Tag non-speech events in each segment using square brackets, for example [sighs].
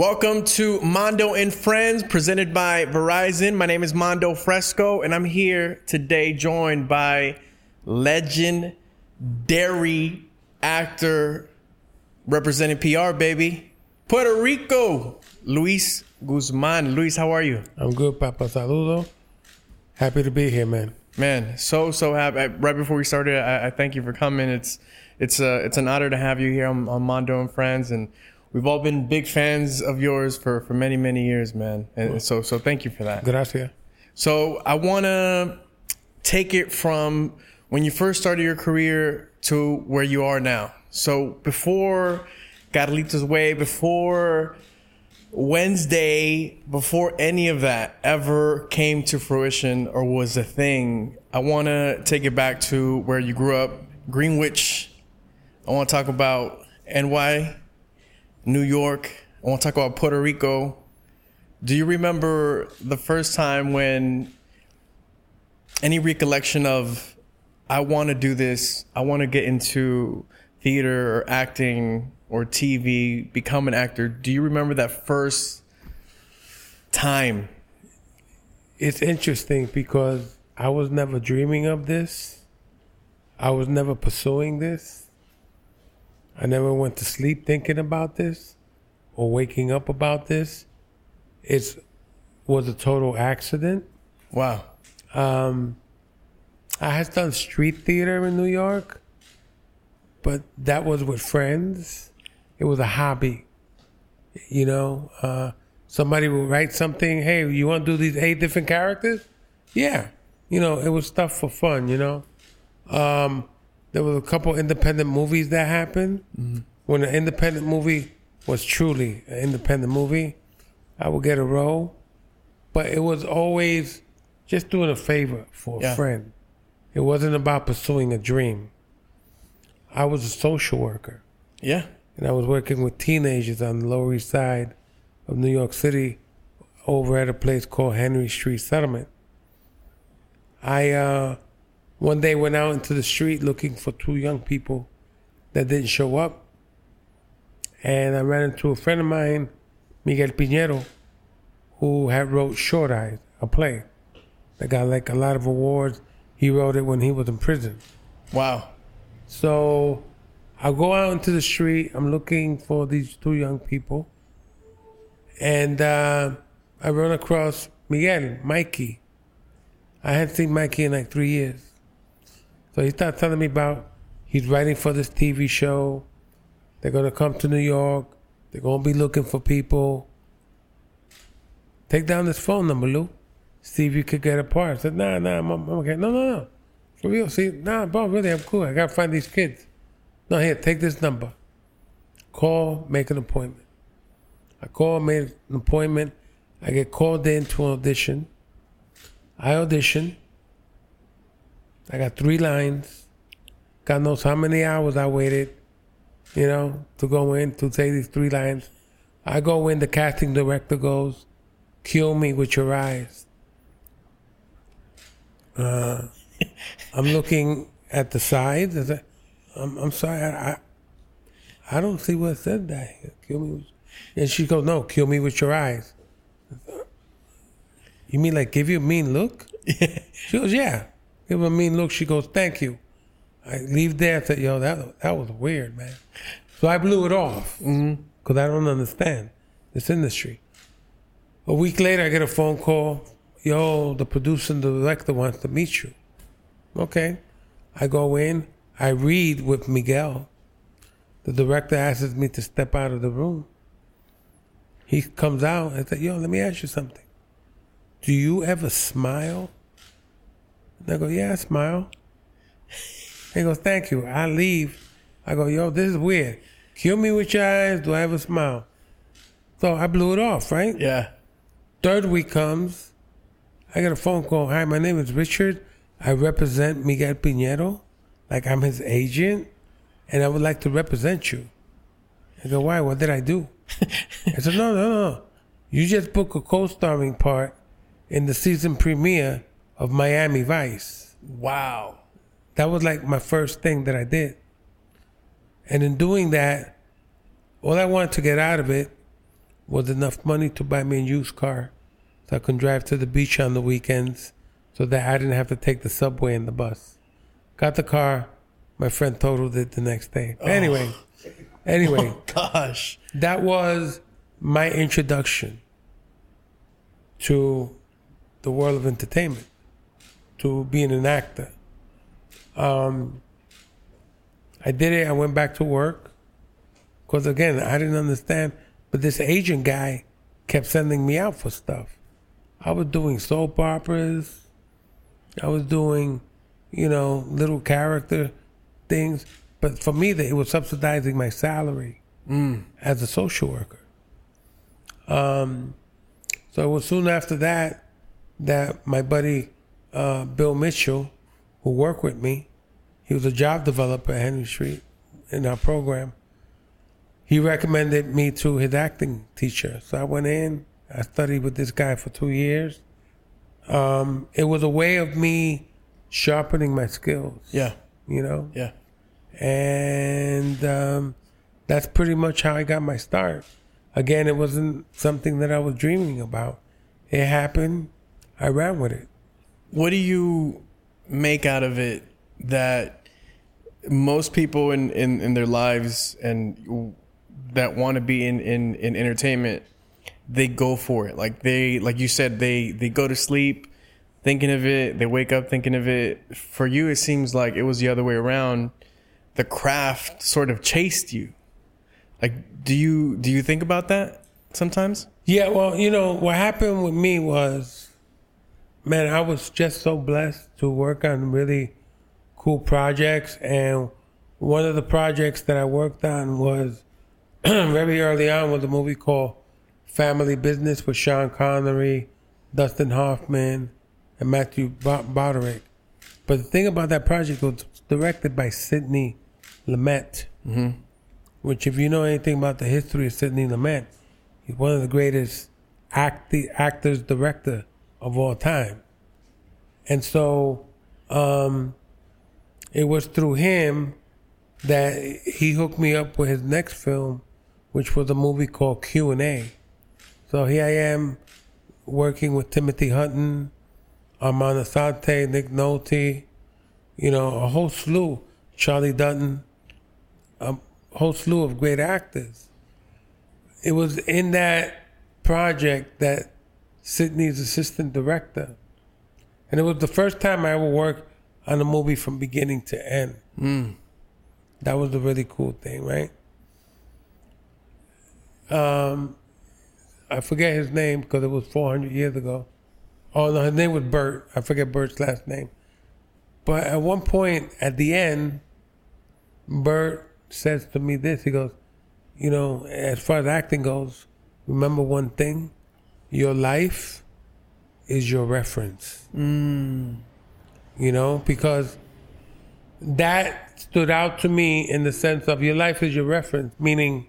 Welcome to Mondo and Friends, presented by Verizon. My name is Mondo Fresco, and I'm here today joined by legendary actor representing PR, baby, Puerto Rico, Luis Guzman. Luis, how are you? I'm good, Papa. Saludo. Happy to be here, man. Man, so so happy. I- Right before we started, I, I thank you for coming. It's it's uh, it's an honor to have you here on, on Mondo and Friends, and we've all been big fans of yours for for many many years, man. And so so thank you for that. Gracias. So I want to take it from when you first started your career to where you are now. So before Carlitos Way, before Wednesday, before any of that ever came to fruition or was a thing, I want to take it back to where you grew up, Greenwich. I want to talk about NY, New York. I want to talk about Puerto Rico. Do you remember the first time when any recollection of I want to do this, I want to get into theater or acting or TV, become an actor. Do you remember that first time? It's interesting because I was never dreaming of this. I was never pursuing this. I never went to sleep thinking about this or waking up about this. It was a total accident. Wow. Um, I had done street theater in New York, but that was with friends. It was a hobby. You know, uh, somebody would write something. Hey, you want to do these eight different characters? Yeah. You know, it was stuff for fun. You know, um, there was a couple independent movies that happened. When an independent movie was truly an independent movie, I would get a role, but it was always just doing a favor for a friend. It wasn't about pursuing a dream. I was a social worker Yeah. and I was working with teenagers on the Lower East Side of New York City over at a place called Henry Street Settlement. I uh, one day went out into the street looking for two young people that didn't show up. And I ran into a friend of mine, Miguel Piñero, who had wrote Short Eyes, a play that got like a lot of awards. He wrote it when he was in prison. Wow. So I go out into the street. I'm looking for these two young people. And uh, I run across Miguel, Mikey. I hadn't seen Mikey in like three years. So he started telling me about he's writing for this TV show. They're to come to New York. They're to be looking for people. Take down this phone number, Lou. See if you could get a part. I said, nah, nah, I'm, I'm okay. No, no, no. For real. See, nah, bro, really, I'm cool. I got to find these kids. No, here, take this number. Call, make an appointment. I call, made an appointment. I get called in to an audition. I audition. I got three lines. God knows how many hours I waited, you know, to go in to say these three lines. I go in, the casting director goes, kill me with your eyes. Uh, I'm looking at the sides. I said, I'm, I'm sorry, I, I, I don't see what said that. Kill me with, and she goes, no, kill me with your eyes. You mean like give you a mean look? [laughs] She goes, yeah. Give her a mean look. She goes, thank you. I leave there. I said, yo, that that was weird, man. So I blew it off mm-hmm, because I don't understand this industry. A week later, I get a phone call. Yo, the producer and the director wants to meet you. Okay. I go in. I read with Miguel. The director asks me to step out of the room. He comes out and said, Yo, let me ask you something. Do you ever smile? And I go, Yeah, I smile. He goes, Thank you. I leave. I go, Yo, this is weird. Kill me with your eyes. Do I ever smile? So I blew it off, right? Yeah. Third week comes. I get a phone call. Hi, my name is Richard. I represent Miguel Piñero. Like I'm his agent. And I would like to represent you. I go, why? What did I do? [laughs] I said, no, no, no. You just book a co-starring part in the season premiere of Miami Vice. Wow. That was like my first thing that I did. And in doing that, all I wanted to get out of it was enough money to buy me a used car so I could drive to the beach on the weekends so that I didn't have to take the subway and the bus. Got the car. My friend totaled it the next day. Oh. Anyway, anyway, [laughs] oh, Gosh. that was my introduction to the world of entertainment, to being an actor. Um, I did it. I went back to work because again, I didn't understand. But this agent guy kept sending me out for stuff. I was doing soap operas. I was doing, you know, little character things. But for me, it was subsidizing my salary as a social worker. Um, so it was soon after that that my buddy uh, Bill Mitchell, who worked with me, he was a job developer at Henry Street in our program. He recommended me to his acting teacher. So I went in, I studied with this guy for two years. Um, it was a way of me sharpening my skills, Yeah. you know? Yeah. and um, that's pretty much how I got my start. Again, it wasn't something that I was dreaming about. It happened. I ran with it. What do you make out of it that most people in, in, in their lives and that want to be in, in, in entertainment, they go for it. Like they, like you said, they, they go to sleep thinking of it. They wake up thinking of it. For you, it seems like it was the other way around. The craft sort of chased you. Like, do you, do you think about that sometimes? Yeah, well, you know, what happened with me was, man, I was just so blessed to work on really cool projects. And one of the projects that I worked on was [clears throat] very early on was a movie called Family Business with Sean Connery, Dustin Hoffman, and Matthew Broderick. But the thing about that project was directed by Sidney Lumet, mm-hmm. which, if you know anything about the history of Sidney Lumet, he's one of the greatest act- actors, director of all time. And so um, it was through him that he hooked me up with his next film, which was a movie called Q and A. So here I am working with Timothy Hutton, Armand Assante, Nick Nolte, you know, a whole slew, Charlie Dutton, a whole slew of great actors. It was in that project that Sidney's assistant director, and it was the first time I ever worked on a movie from beginning to end. That was a really cool thing, right? Um, I forget his name because it was 400 years ago. Oh no, his name was Bert. I forget Bert's last name. But at one point, at the end, Bert says to me this. He goes, "You know, as far as acting goes, remember one thing: your life is your reference." Mm. You know, because that stood out to me in the sense of your life is your reference, meaning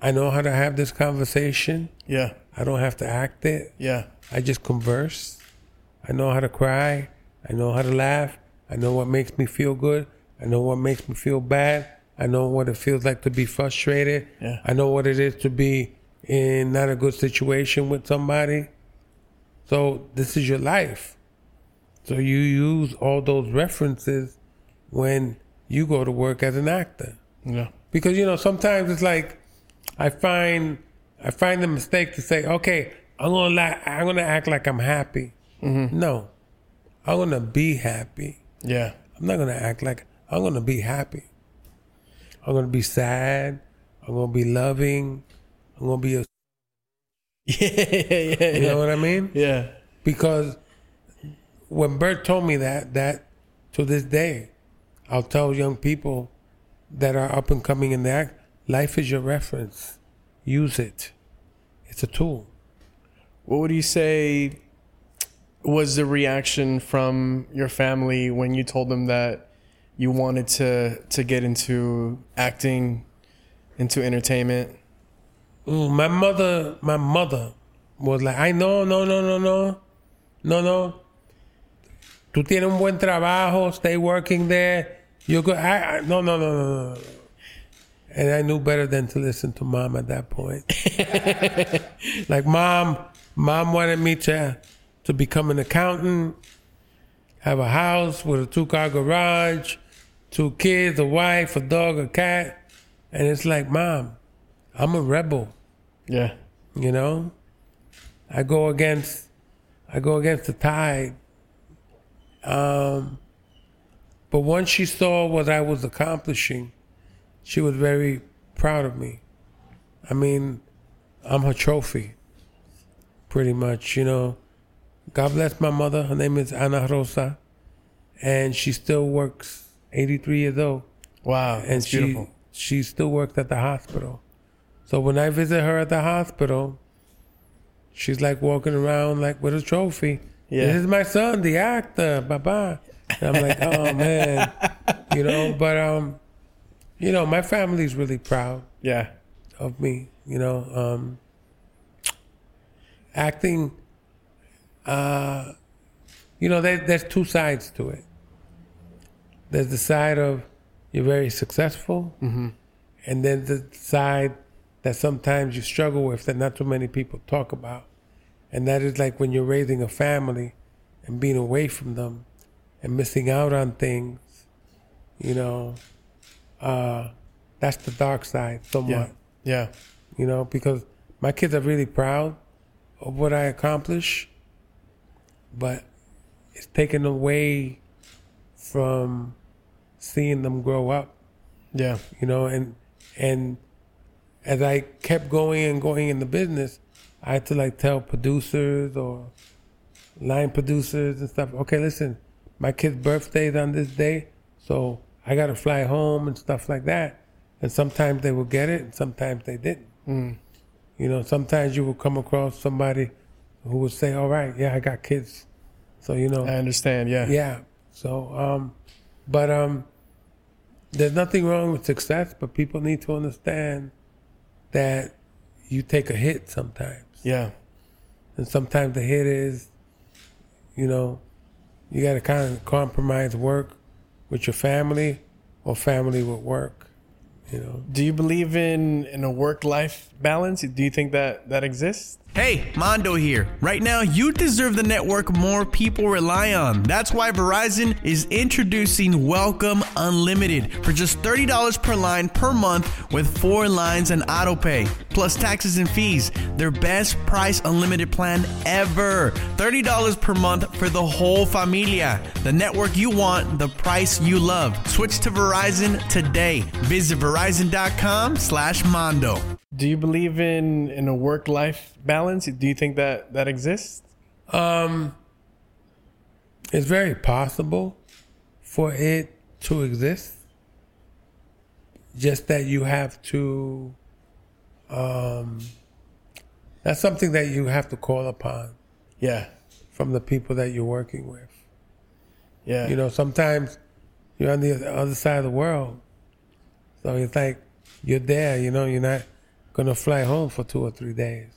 I know how to have this conversation. Yeah. I don't have to act it. Yeah. I just converse. I know how to cry. I know how to laugh. I know what makes me feel good. I know what makes me feel bad. I know what it feels like to be frustrated. Yeah. I know what it is to be in not a good situation with somebody. So this is your life. So you use all those references when you go to work as an actor Yeah. because you know sometimes it's like I find I find the mistake to say, okay, I'm gonna la- I'm gonna act like I'm happy. Mm-hmm. No, I'm gonna be happy. Yeah. I'm not gonna act like I'm gonna be happy. I'm gonna be sad. I'm gonna be loving. I'm gonna be a. Yeah. [laughs] Yeah. yeah. You know what I mean? Yeah. Because when Bert told me that, that to this day, I'll tell young people that are up and coming in the act, life is your reference. Use it. It's a tool. What would you say was the reaction from your family when you told them that you wanted to to get into acting, into entertainment? Ooh, my mother, my mother was like, ay, no, no, no, no, no, no, no. Tú tienes un buen trabajo, stay working there. You're good. I, I- no, no, no, no, no. And I knew better than to listen to mom at that point. [laughs] like mom, mom wanted me to to become an accountant, have a house with a two car garage, two kids, a wife, a dog, a cat. And it's like, mom, I'm a rebel, Yeah. you know? I go against I go against the tide. Um but once she saw what I was accomplishing, she was very proud of me. I mean, I'm her trophy. Pretty much, you know. God bless my mother. Her name is Ana Rosa. And she still works 83 years old Wow. and she beautiful. she still works at the hospital. So when I visit her at the hospital, she's like walking around like with a trophy. Yeah. This is my son, the actor, bye And I'm like, oh [laughs] man, you know. But um, you know, my family's really proud Yeah. of me. You know, um, acting. Uh, you know, there, there's two sides to it. There's the side of you're very successful, and then the side that sometimes you struggle with that not too many people talk about, and that is like when you're raising a family and being away from them and missing out on things. You know, uh, that's the dark side somewhat Yeah. Yeah. you know, because my kids are really proud of what I accomplish, but it's taken away from seeing them grow up, Yeah. you know, and and as I kept going and going in the business, I had to like tell producers or line producers and stuff, okay, listen, my kid's birthday's on this day, so I gotta fly home and stuff like that. And sometimes they would get it, and sometimes they didn't. You know, sometimes you will come across somebody who would say, "All right, yeah, I got kids," so you know, I understand. Yeah. yeah. So, um, but um, there's nothing wrong with success, but people need to understand that you take a hit sometimes, Yeah. and sometimes the hit is, you know, you got to kind of compromise work with your family or family with work. You know, Do you believe in in a work life balance? Do you think that that exists? Hey, Mondo here. Right now, you deserve the network more people rely on. That's why Verizon is introducing Welcome Unlimited for just $30 per line per month with four lines and autopay, plus taxes and fees. Their best price unlimited plan ever. $30 per month for the whole familia. The network you want, the price you love. Switch to Verizon today. Visit verizon.com slash Mondo. Do you believe in in a work life balance? Do you think that that exists? Um, it's very possible for it to exist. Just that you have to. Um, that's something that you have to call upon Yeah. from the people that you're working with. Yeah. You know, sometimes you're on the other side of the world, so it's like you're there. You know, you're not gonna fly home for two or three days,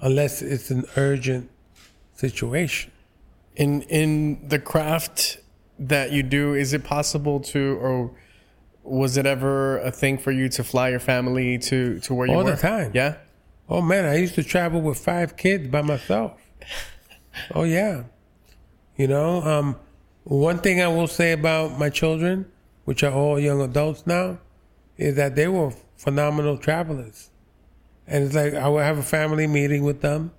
unless it's an urgent situation. in in the craft that you do, is it possible to or was it ever a thing for you to fly your family to to where you All the time. Yeah. Oh man, I used to travel with five kids by myself. [laughs] Oh yeah. You know, um, one thing I will say about my children, which are all young adults now, is that they were phenomenal travelers. And it's like I would have a family meeting with them,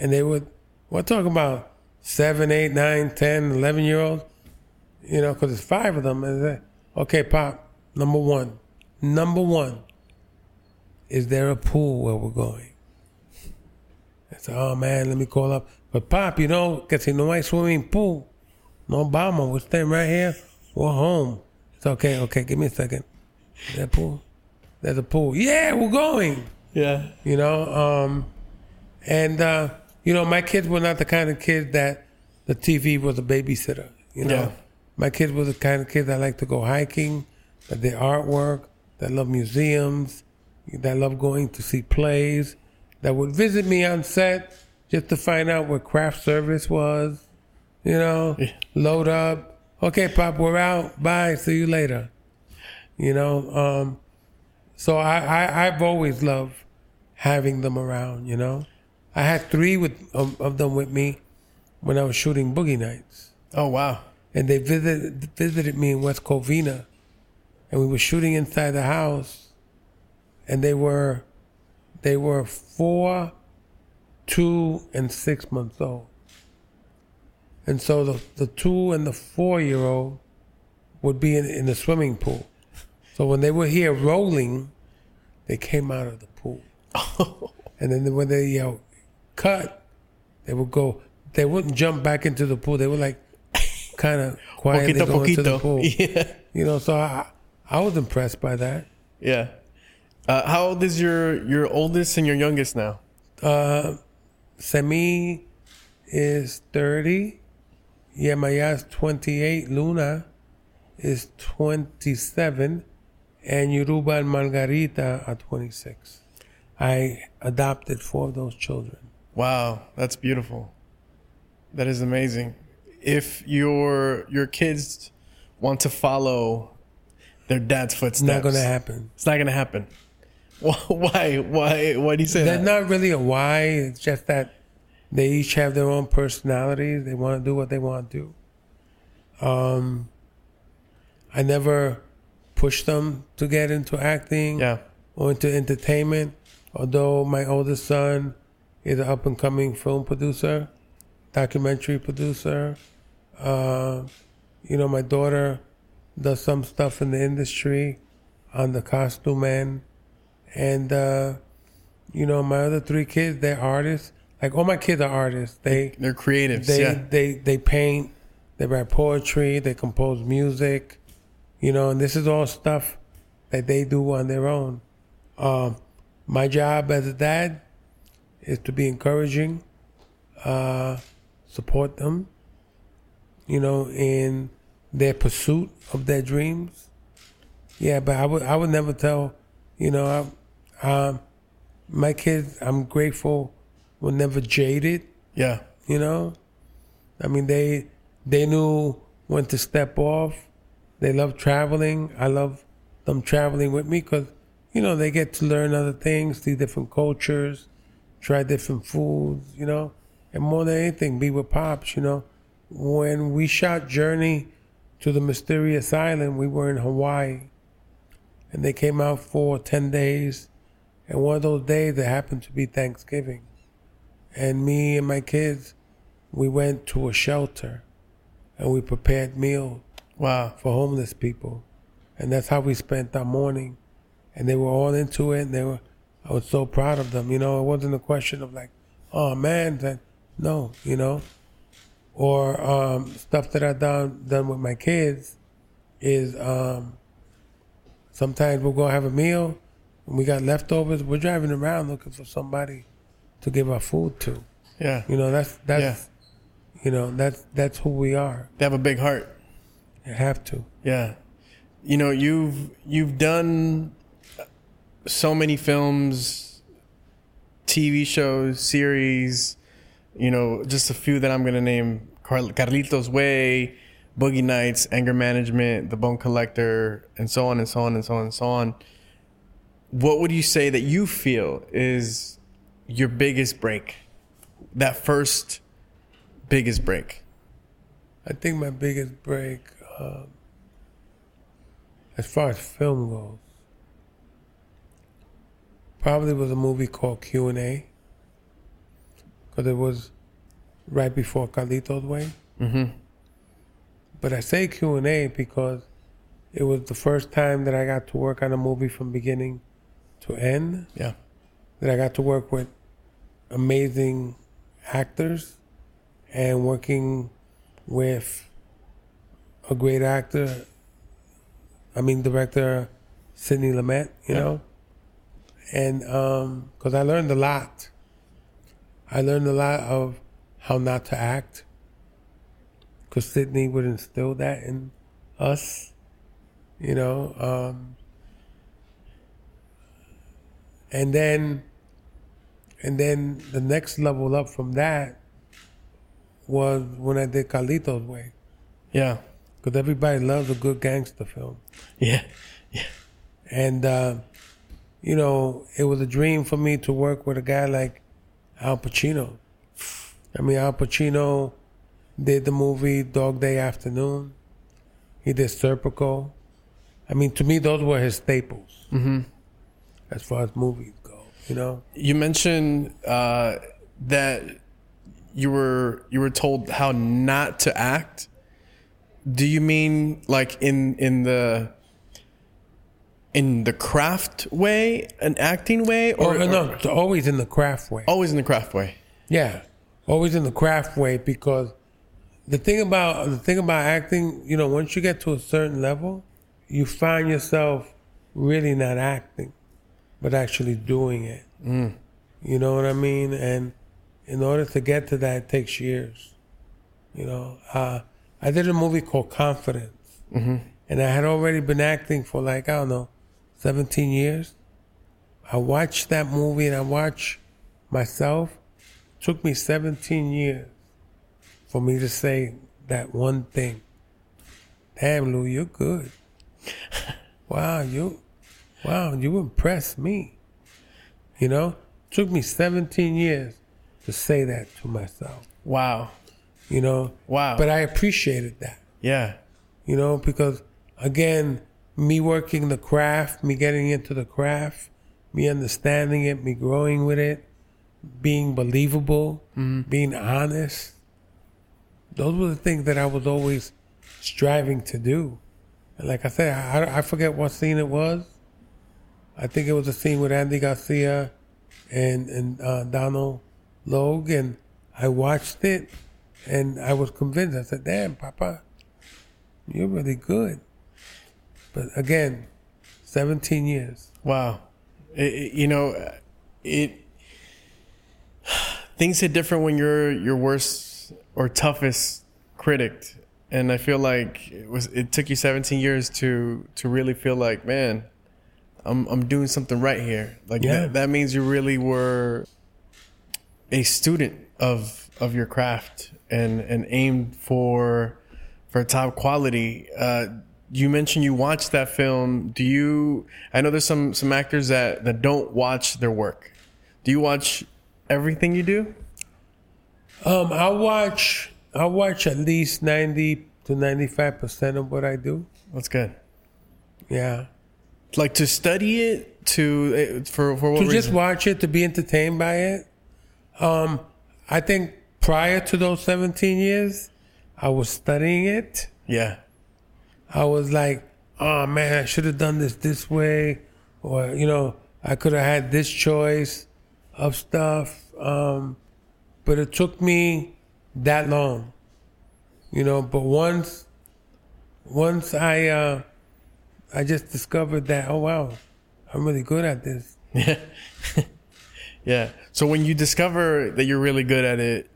and they would, we're talking about seven, eight, nine, ten, eleven year olds, you know, because it's five of them. And they, okay, Pop, number one, number one, is there a pool where we're going? I said, oh man, let me call up. But Pop, you know, que si no hay swimming pool, no vamos, we're staying right here, we're home. It's okay, okay, give me a second. A pool? There's a pool. Yeah, we're going. Yeah. You know, um, and uh, you know, my kids were not the kind of kids that the TV was a babysitter. You know, Yeah. my kids were the kind of kids that like to go hiking, that did artwork, that love museums, that love going to see plays, that would visit me on set just to find out what craft service was. You know, load up. Okay, Pop, we're out. Bye. See you later. You know, um, so I, I I've always loved having them around. You know, I had three with of, of them with me when I was shooting Boogie Nights, Oh wow. and they visited visited me in West Covina, and we were shooting inside the house, and they were they were four, two, and six months old. And so the, the two and the four year old would be in, in the swimming pool. So when they were here rolling, they came out of the pool. [laughs] and then when they yelled, cut, they would go, they wouldn't jump back into the pool. They were like [laughs] kind of quietly Poquito, go into the pool. [laughs] Yeah. You know, so I, I was impressed by that. Yeah. Uh, how old is your your oldest and your youngest now? Uh, Semi is 30. Yemaya is 28. Luna is 27. And Yoruba and Margarita are 26. I adopted four of those children. Wow, that's beautiful. That is amazing. If your your kids want to follow their dad's footsteps, It's not going to happen. It's not gonna happen. [laughs] Why? Why? Why do you say that? There's that? not really a why. It's just that they each have their own personalities. They want to do what they want to do. Um, I never pushed them to get into acting yeah. or into entertainment. Although my oldest son is an up and coming film producer, documentary producer. Uh, you know, my daughter does some stuff in the industry on the costume end. And, uh, you know, my other three kids, they're artists. Like all my kids are artists. They They're creatives. they yeah. they they paint, they write poetry, they compose music, you know, and this is all stuff that they do on their own. Um, my job as a dad is to be encouraging, uh, support them, you know, in their pursuit of their dreams. Yeah, but I would I would never tell, you know, I, um, my kids. I'm grateful were never jaded Yeah. you know i mean they they knew when to step off they love traveling. I love them traveling with me because you know they get to learn other things see different cultures try different foods you know? And more than anything be with pops you know? When we shot journey to the mysterious island we were in hawaii. And they came out for 10 days. And one of those days it happened to be thanksgiving. And me and my kids, we went to a shelter and we prepared meals Wow. for homeless people. And that's how we spent our morning. And they were all into it and they were I was so proud of them. You know, it wasn't a question of like, oh man, that no, you know. Or um, stuff that I done done with my kids is um, sometimes we'll go have a meal and we got leftovers, we're driving around looking for somebody to give our food to. Yeah. You know, that's that's you know, that's that's who we are. They have a big heart. You have to. Yeah. You know, you've you've done so many films, TV shows, series, you know, just a few that I'm going to name Carl- Carlitos Way, Boogie Nights, Anger Management, The Bone Collector, and so on and so on and so on and so on. What would you say that you feel is your biggest break? That first biggest break? I think my biggest break, um, as far as film goes, probably was a movie called Q and A, because it was right before Carlitos Way. Mm-hmm. But I say Q and A because it was the first time that I got to work on a movie from beginning to end. Yeah. That I got to work with amazing actors and working with a great actor. I mean, director Sidney Lumet, you Yeah. know, and because I learned a lot. I learned a lot of how not to act because Sidney would instill that in us, you know. Um, and then, and then the next level up from that was when I did Carlitos Way Yeah. Because everybody loves a good gangster film. Yeah. yeah. And, uh, you know, it was a dream for me to work with a guy like Al Pacino. I mean, Al Pacino did the movie Dog Day Afternoon. He did Serpico. I mean, to me, those were his staples as far as movies go. You know, You mentioned uh, that you were you were told how not to act. Do you mean like in in the in the craft way, an acting way, or, or, no, it's always in the craft way. always in the craft way? Yeah, always in the craft way because the thing about the thing about acting, you know, once you get to a certain level, you find yourself really not acting, but actually doing it. You know what I mean? And in order to get to that, it takes years. You know, uh, I did a movie called Confidence, mm-hmm. and I had already been acting for like I don't know, seventeen years. I watched that movie and I watched myself. It took me 17 years for me to say that one thing. Damn, Lou, you're good. [laughs] wow, you, wow, you impressed me. You know, took me 17 years to say that to myself. Wow, You know, wow. but I appreciated that. yeah, you know, because again, me working the craft, me getting into the craft, me understanding it, me growing with it, being believable, being honest. Those were the things that I was always striving to do. And like I said, I, I forget what scene it was. I think it was a scene with Andy Garcia and and uh, Donald Logue, and I watched it, and I was convinced. I said, "Damn, Papa, you're really good." But again, 17 years. wow. It- it- you know, it [sighs] things hit different when you're your worst or toughest critic, and I feel like it was it took you 17 years to to really feel like, man, I'm I'm doing something right here. Like Yeah. that, that means you really were a student of of your craft and and aimed for for top quality. Uh, you mentioned you watched that film. Do you? I know there's some some actors that that don't watch their work. Do you watch everything you do? Um, I watch. I watch at least 90 to 95 percent of what I do. That's good. Yeah. Like to study it to eh, for for what to reason? just watch it, to be entertained by it. Um, I think prior to those 17 years, I was studying it. yeah, I was like, oh man, I should have done this this way, or you know, I could have had this choice of stuff. Um, but it took me that long, you know. But once, once I, uh, I just discovered that, oh wow, I'm really good at this. [laughs] yeah. So when you discover that you're really good at it,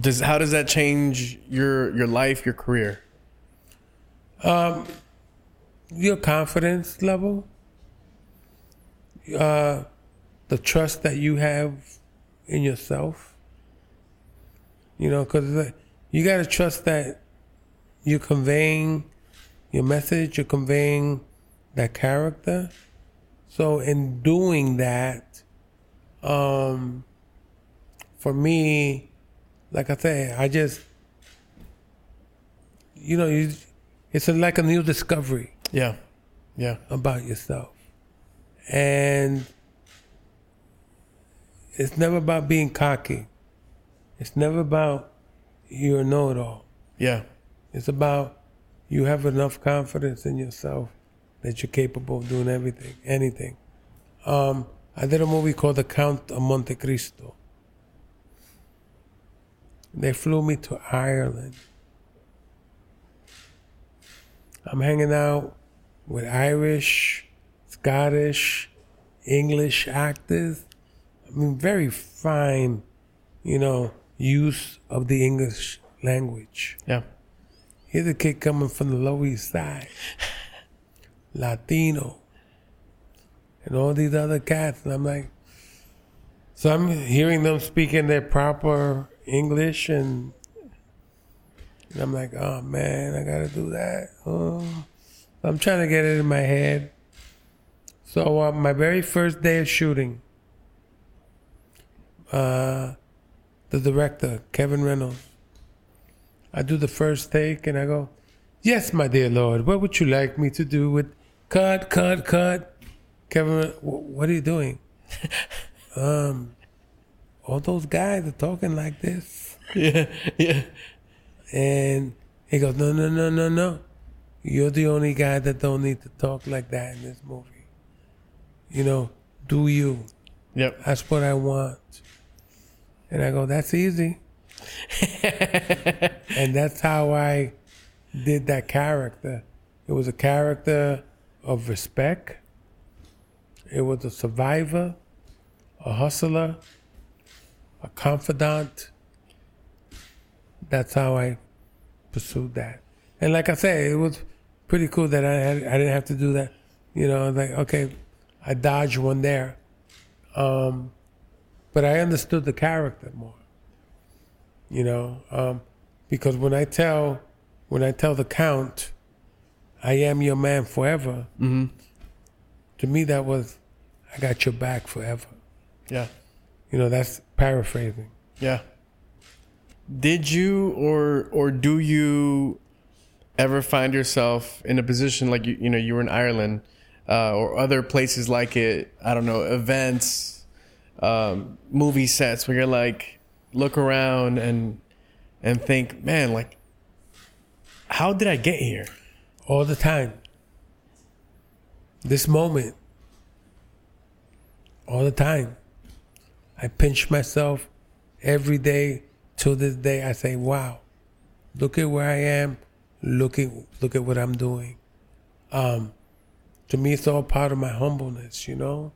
does how does that change your your life, your career? your confidence level, uh, the trust that you have in yourself. You know, because you got to trust that you're conveying your message, you're conveying that character. So, in doing that, um, for me, like I say, I just, you know, you, it's a, like a new discovery Yeah, yeah, about yourself. And it's never about being cocky. It's never about you're a know it all. yeah. It's about you have enough confidence in yourself that you're capable of doing everything, anything. Um, I did a movie called The Count of Monte Cristo. They flew me to Ireland. I'm hanging out with Irish, Scottish, English actors. I mean, very fine, you know, use of the English language. Yeah. Here's a kid coming from the Lower East Side, [laughs] Latino, and all these other cats. And I'm like, so I'm hearing them speaking their proper English, and, and I'm like, oh man, I gotta do that. Oh. I'm trying to get it in my head. So uh, my very first day of shooting, uh, the director Kevin Reynolds, I do the first take and I go, "Yes, my dear Lord, what would you like me to do with cut, cut, cut?" Kevin, "Wh- what are you doing? [laughs] um, all those guys are talking like this. Yeah, yeah. And he goes, No, no, no, no, no. You're the only guy that don't need to talk like that in this movie. You know, do you. Yep. That's what I want. And I go, That's easy. [laughs] and that's how I did that character. It was a character of respect. It was a survivor, a hustler, a confidant. That's how I pursued that. And like I say, it was pretty cool that I had, I didn't have to do that. You know, like okay, I dodged one there, um, but I understood the character more. You know, um, because when I tell when I tell the count, I am your man forever. To me, that was I got your back forever. Yeah. You know, that's paraphrasing. Yeah. Did you or or do you ever find yourself in a position like you you know you were in Ireland uh, or other places like it? I don't know events, um, movie sets where you're like look around and and think, man, like how did I get here? all the time. This moment, all the time. I pinch myself every day till this day. I say, "Wow, look at where I am. Look at look at what I'm doing." Um, to me, it's all part of my humbleness, you know,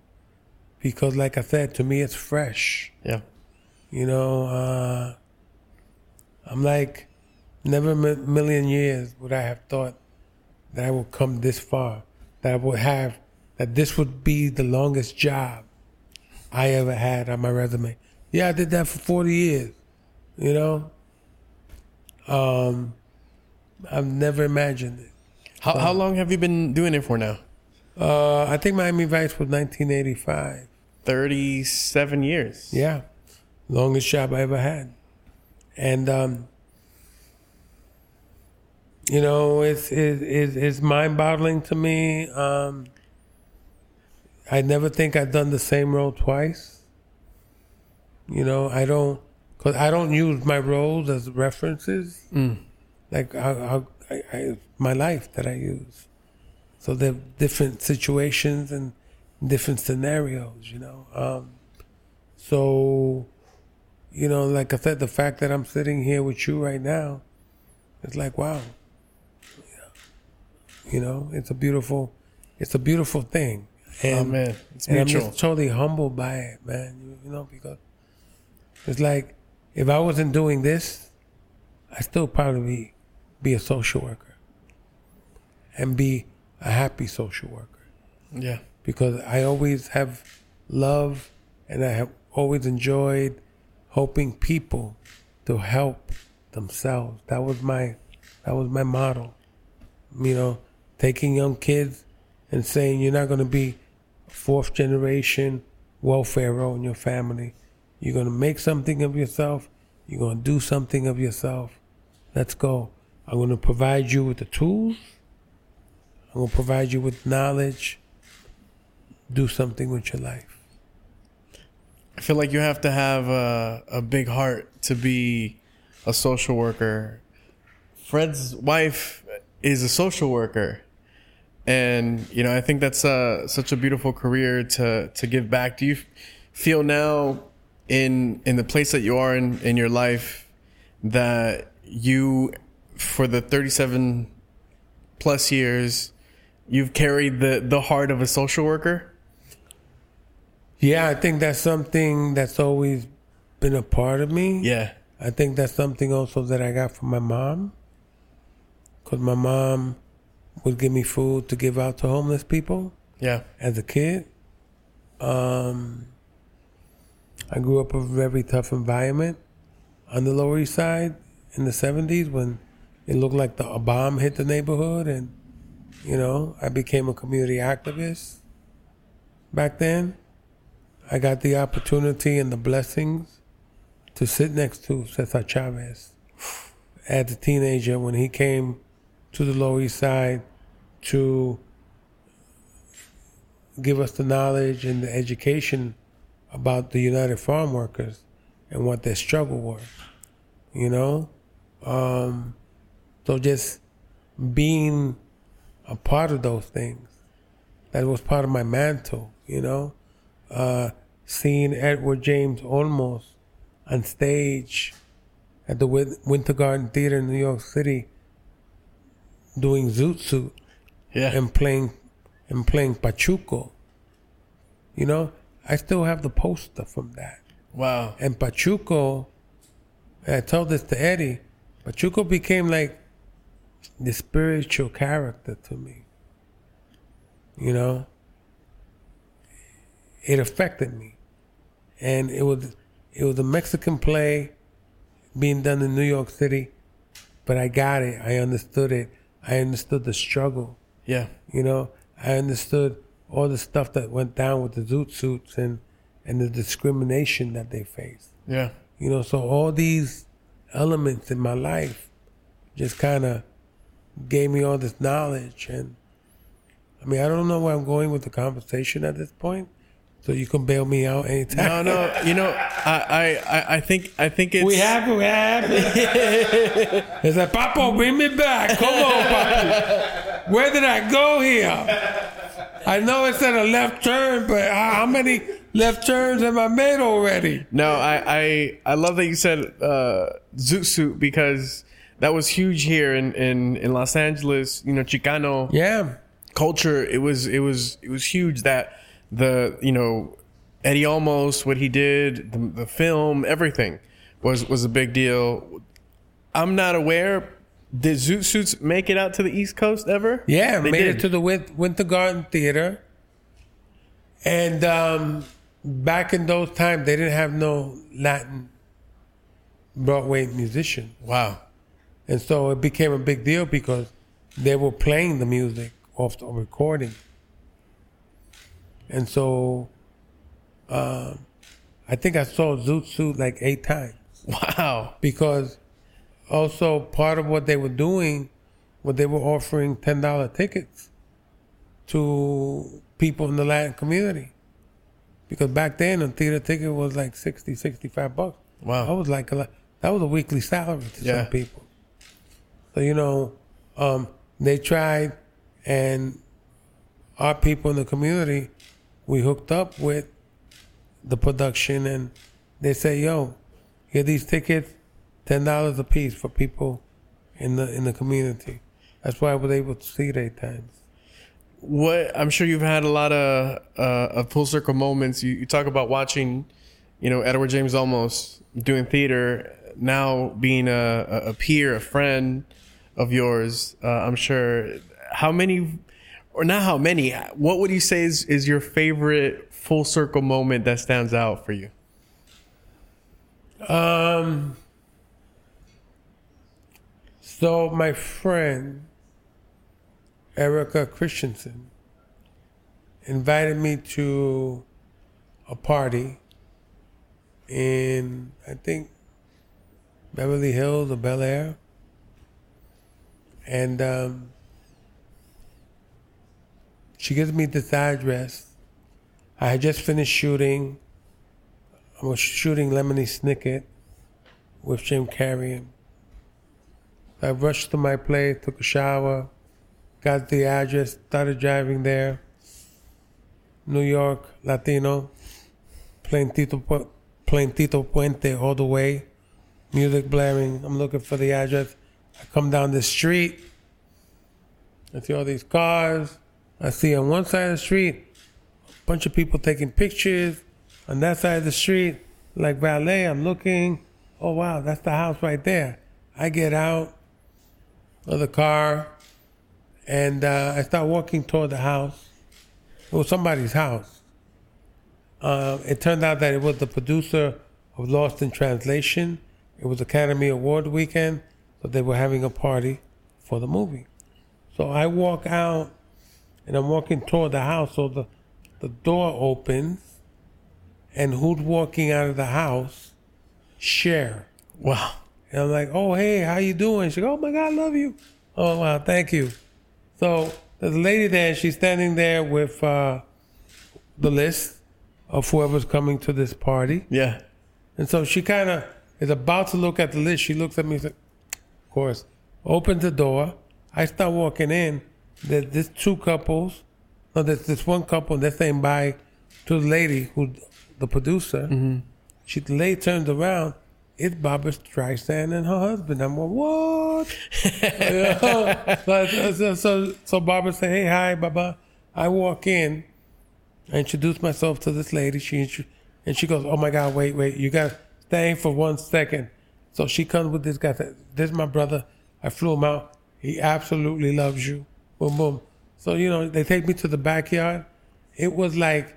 because, like I said, to me, it's fresh. Yeah. You know, uh, I'm like, never a million years would I have thought that I would come this far, that I would have, that this would be the longest job I ever had on my resume. Yeah, I did that for 40 years, you know? Um, I've never imagined it. How how long have you been doing it for now? Uh, I think Miami Vice was 1985. Thirty seven years. Yeah, longest job I ever had, and um, you know it's it, it, it's mind boggling to me. Um, I never think I've done the same role twice. You know, I don't because I don't use my roles as references. Like I, I, I, I, my life that I use. So they're different situations and different scenarios. You know. Um, so, you know, like I said, the fact that I'm sitting here with you right now, it's like, wow. You know, it's a beautiful, it's a beautiful thing. And, Oh man, it's and I'm just totally humbled by it, man. You, know, because it's like, if I wasn't doing this, I'd still probably be, be a social worker and be a happy social worker yeah. because I always have love and I have always enjoyed helping people to help themselves. That was my that was my motto. You know, taking young kids and saying you're not going to be fourth generation welfare role in your family. You're going to make something of yourself. You're going to do something of yourself. Let's go. I'm going to provide you with the tools. I'm going to provide you with knowledge do something with your life. I feel like you have to have a, a big heart to be a social worker. Fred's wife is a social worker. And, you know, I think that's uh, such a beautiful career to, to give back. Do you feel now in, in the place that you are in, in your life that you, for the 37 plus years, you've carried the, the heart of a social worker? Yeah, I think that's something that's always been a part of me. Yeah. I think that's something also that I got from my mom. Because my mom would give me food to give out to homeless people Yeah. as a kid. Um, I grew up in a very tough environment on the Lower East Side in the 70s when it looked like the, a bomb hit the neighborhood and You know, I became a community activist back then. I got the opportunity and the blessings to sit next to Cesar Chavez as a teenager when he came to the Lower East Side to give us the knowledge and the education about the United Farm Workers and what their struggle was. You know? Um, so just being a part of those things, that was part of my mantle, you know? Uh, seeing Edward James Olmos on stage at the Winter Garden Theater in New York City doing Zoot Suit Yeah. and playing and playing Pachuco. You know, I still have the poster from that. wow. And Pachuco, and I told this to Eddie, Pachuco became like the spiritual character to me. You know? It affected me. And it was it was a Mexican play being done in New York City, but I got it. I understood it. I understood the struggle. Yeah. You know, I understood all the stuff that went down with the zoot suits and, and the discrimination that they faced. Yeah. You know, so all these elements in my life just kind of gave me all this knowledge. And I mean, I don't know where I'm going with the conversation at this point. So you can bail me out anytime. No, no. You know, I, I, I- I think, I think it's. We happy, we happy. [laughs] it's like, Papa, bring me back. Come on, Papa. Where did I go here? I know it's at a left turn, but how how many left turns have I made already? No, I, I, I love that you said uh, Zoot Suit because that was huge here in, in, in Los Angeles. You know, Chicano Yeah. culture. It was, it was, it was huge that the, you know, Eddie Olmos, what he did, the, the film, everything was, was a big deal. I'm not aware. Did Zoot Suits make it out to the East Coast ever? Yeah, They made did. it to the Win- Winter Garden Theater. And um, back in those times, they didn't have no Latin Broadway musician. Wow. And so it became a big deal because they were playing the music off the recording. And so um, I think I saw Zoot Suit like eight times Wow. because also part of what they were doing was they were offering $10 tickets to people in the Latin community. Because back then a theater ticket was like 60, 65 bucks. Wow. That was like a lot, that was a weekly salary to Yeah. some people. So you know, um, they tried, and our people in the community, we hooked up with the production, and they say, "Yo, get these tickets, ten dollars a piece for people in the in the community." That's why I was able to see it eight times. what I'm sure you've had a lot of uh, of full circle moments. You, you talk about watching, you know, Edward James Olmos doing theater, now being a, a- a peer, a friend of yours. Uh, I'm sure. How many, or not how many? What would you say is is your favorite full circle moment that stands out for you? Um. So my friend Erika Christensen invited me to a party in I think Beverly Hills or Bel Air, and um, she gives me this address. I had just finished shooting. I was shooting Lemony Snicket with Jim Carrey. I rushed to my place, took a shower, got the address, started driving there. New York, Latino, playing Tito, Pu- playing Tito Puente all the way, music blaring. I'm looking for the address. I come down the street. I see all these cars. I see on one side of the street a bunch of people taking pictures. On that side of the street, like valet, I'm looking. Oh wow, that's the house right there. I get out of the car and uh, I start walking toward the house. It was somebody's house. Uh, it turned out that it was the producer of Lost in Translation. It was Academy Award weekend, so they were having a party for the movie. So I walk out, and I'm walking toward the house. So the the door opens, and who's walking out of the house? Cher. Wow. And I'm like, oh, hey, how you doing? She goes, oh, my God, I love you. Oh, wow, thank you. So there's a lady there, and she's standing there with uh, the list of whoever's coming to this party. Yeah. And so she kind of is about to look at the list. She looks at me, and says, of course, opens the door. I start walking in. There's this two couples. No, there's this one couple. They're saying bye to the lady who's the producer. Mm-hmm. She the lady turns around. It's Barbra Streisand and her husband. I'm like, what? [laughs] So, so, so, so Barbara said, hey, hi, Baba. I walk in. I introduce myself to this lady. She and she goes, "Oh my God, wait, wait, you got to stay for one second. So she comes with this guy. said, This is my brother. I flew him out. He absolutely loves you. Boom, boom. So you know, they take me to the backyard. It was like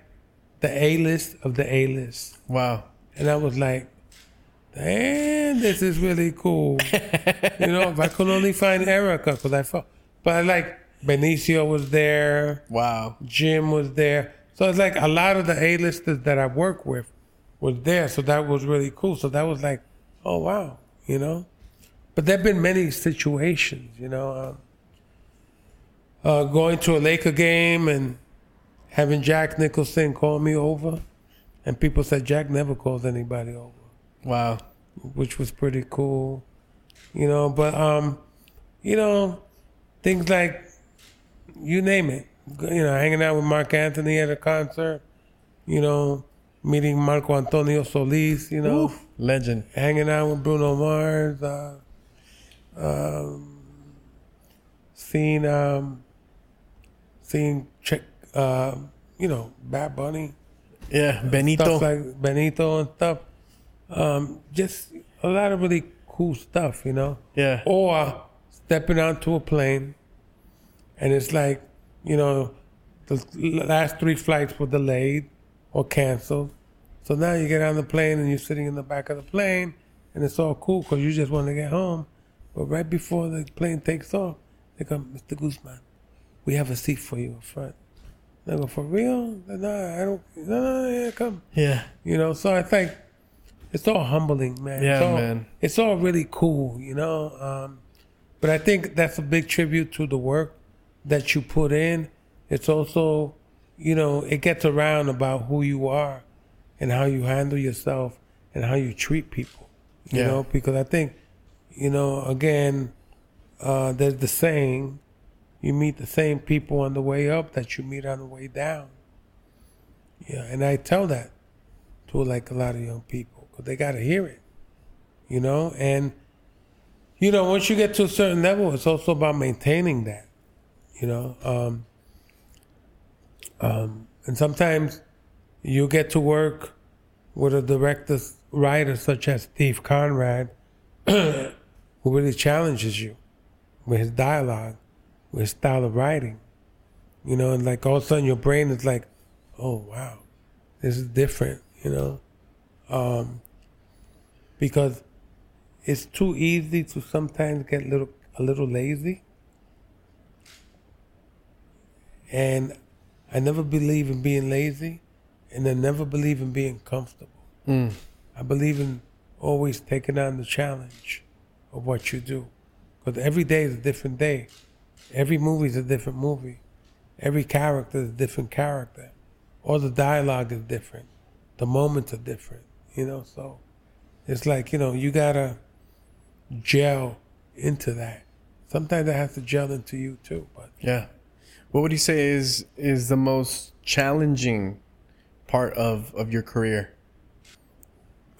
the A list of the A list, Wow. and I was like, "Damn, this is really cool." [laughs] you know, if I could only find Erika, because I felt, but I like Benicio was there. Wow. Jim was there. So it's like a lot of the A-listers that I work with was there. So that was really cool. So that was like, oh wow, you know. But there've been many situations, you know. Um, uh, going to a Laker game and having Jack Nicholson call me over, and people said Jack never calls anybody over Wow. which was pretty cool, you know. But um, you know, things like you name it, you know, hanging out with Marc Anthony at a concert, you know, meeting Marco Antonio Solis, you know, Oof. Legend. hanging out with Bruno Mars, uh, um, seeing um, seeing check, uh, you know, Bad Bunny Yeah. Benito. stuff like Benito and stuff. Um, just a lot of really cool stuff, you know. yeah. Or stepping onto a plane, and it's like, you know, the last three flights were delayed or canceled. So now you get on the plane and you're sitting in the back of the plane, and it's all cool because you just want to get home. But right before the plane takes off, they come, Mr. Guzman, we have a seat for you up front. And I go, for real? No, I don't. No, no, yeah, come. Yeah. You know, so I think it's all humbling, man. Yeah, it's all, man. It's all really cool, you know. Um, but I think that's a big tribute to the work that you put in. It's also, you know, it gets around about who you are and how you handle yourself and how you treat people. You Yeah. know, because I think, you know, again, uh, there's the saying, you meet the same people on the way up that you meet on the way down. Yeah, and I tell that to like a lot of young people because they got to hear it, you know. And you know, once you get to a certain level, it's also about maintaining that, you know. Um, um, and sometimes you get to work with a director, writer such as Steve Conrad, [clears throat] who really challenges you with his dialogue, with style of writing. You know, and like all of a sudden your brain is like, oh wow, this is different, you know. Um, because it's too easy to sometimes get a little a little lazy. And I never believe in being lazy and I never believe in being comfortable. I believe in always taking on the challenge of what you do. Because every day is a different day. Every movie is a different movie. Every character is a different character. All the dialogue is different. The moments are different. You know, so it's like, you know, you gotta gel into that. Sometimes that has to gel into you too. But Yeah. What would you say is is the most challenging part of of your career?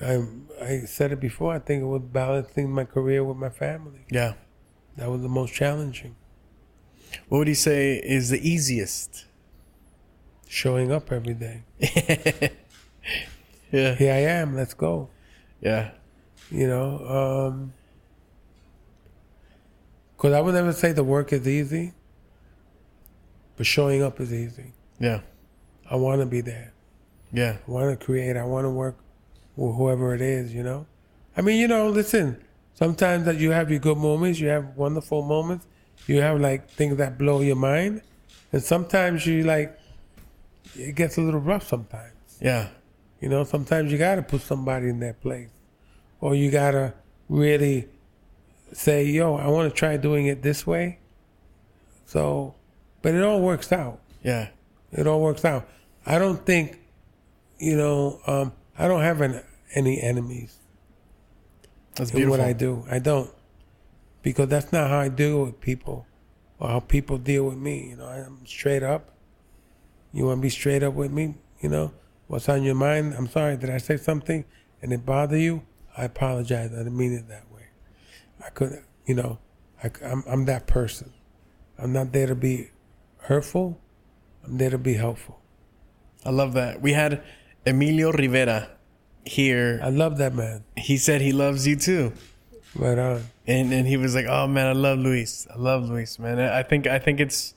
I I said it before, I think it was balancing my career with my family. Yeah. That was the most challenging. What would you say is the easiest? Showing up every day. [laughs] Yeah. Here I am, let's go. Yeah. You know, um, because I would never say the work is easy, but showing up is easy. Yeah. I want to be there. Yeah. I want to create. I want to work with whoever it is, you know? I mean, you know, listen, sometimes that you have your good moments, you have wonderful moments, you have like things that blow your mind, and sometimes you like it gets a little rough. Sometimes Yeah. you know, sometimes you gotta put somebody in that place, or you gotta really say, "Yo, I want to try doing it this way." So, but it all works out. Yeah. It all works out. I don't think, you know, um, I don't have an, any enemies That's in beautiful. what I do. I don't, because that's not how I deal with people, or how people deal with me. You know, I'm straight up. You want to be straight up with me? You know, what's on your mind? I'm sorry. Did I say something and it bother you? I apologize. I didn't mean it that way. I could, you know, I, am I'm that person. I'm not there to be hurtful. I'm there to be helpful. I love that. We had Emilio Rivera here. I love that man. He said he loves you too. Right on. and and he was like, "Oh man, I love Luis. I love Luis, man. I think I think it's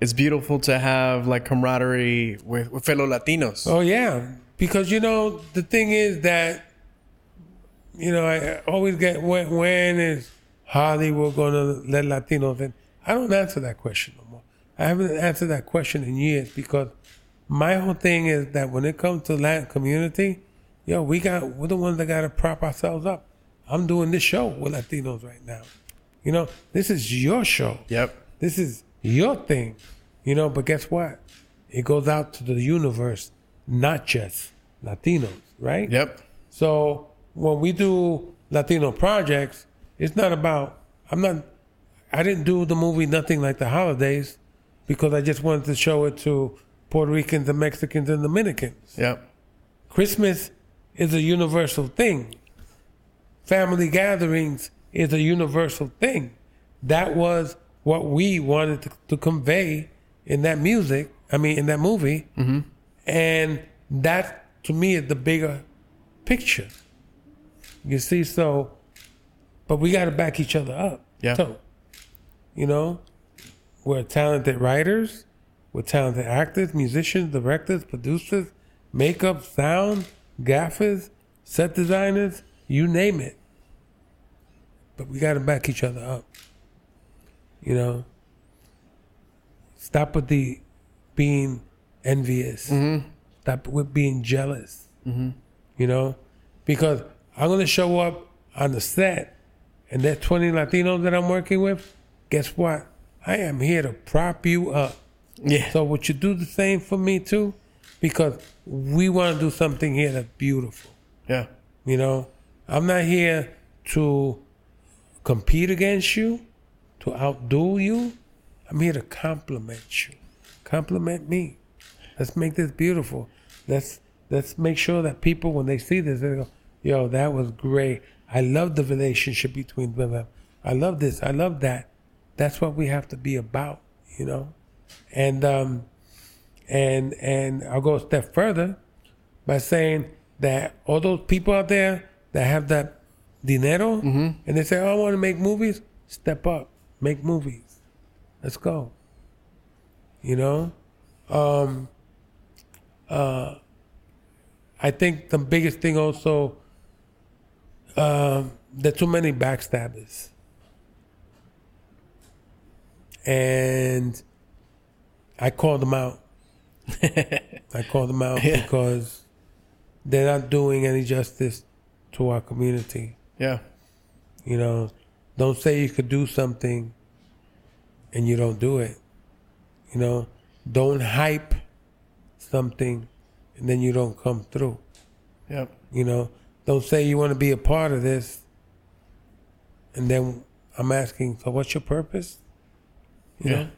it's beautiful to have like camaraderie with, with fellow Latinos. Oh yeah, because you know the thing is that you know I always get when when is Hollywood going to let Latinos in? I don't answer that question no more. I haven't answered that question in years because my whole thing is that when it comes to Latin community, yo, we got we're the ones that got to prop ourselves up. I'm doing this show with Latinos right now. You know, this is your show. Yep. This is your thing, you know. But guess what? It goes out to the universe, not just Latinos, right? Yep. So when we do Latino projects, it's not about. I'm not. I didn't do the movie Nothing Like the Holidays because I just wanted to show it to Puerto Ricans and Mexicans and Dominicans. Yep. Christmas is a universal thing. Family gatherings is a universal thing. That was what we wanted to, to convey in that music. I mean, in that movie. Mm-hmm. And that, to me, is the bigger picture. You see, so, but we got to back each other up. Yeah. So, you know, we're talented writers, we're talented actors, musicians, directors, producers, makeup, sound, gaffers, set designers, you name it. But we got to back each other up. You know, stop with the being envious. Mm-hmm. Stop with being jealous. Mm-hmm. You know, because I'm gonna show up on the set, and there's 20 Latinos that I'm working with. Guess what? I am here to prop you up. Yeah. So would you do the same for me too? Because we want to do something here that's beautiful. Yeah. You know, I'm not here to compete against you, to outdo you. I'm here to compliment you. Compliment me. Let's make this beautiful. Let's let's make sure that people when they see this, they go, "Yo, that was great. I love the relationship between them. I love this. I love that." That's what we have to be about, you know. And um, and and I'll go a step further by saying that all those people out there that have that dinero and they say, "Oh, I want to make movies," step up, make movies. Let's go. You know, um, uh, I think the biggest thing also um, there are too many backstabbers, and I call them out. [laughs] I call them out Yeah. because they're not doing any justice to our community. Yeah. You know, don't say you could do something and you don't do it. You know, don't hype something and then you don't come through. Yep. You know, don't say you want to be a part of this and then I'm asking, so what's your purpose? You Yeah. know,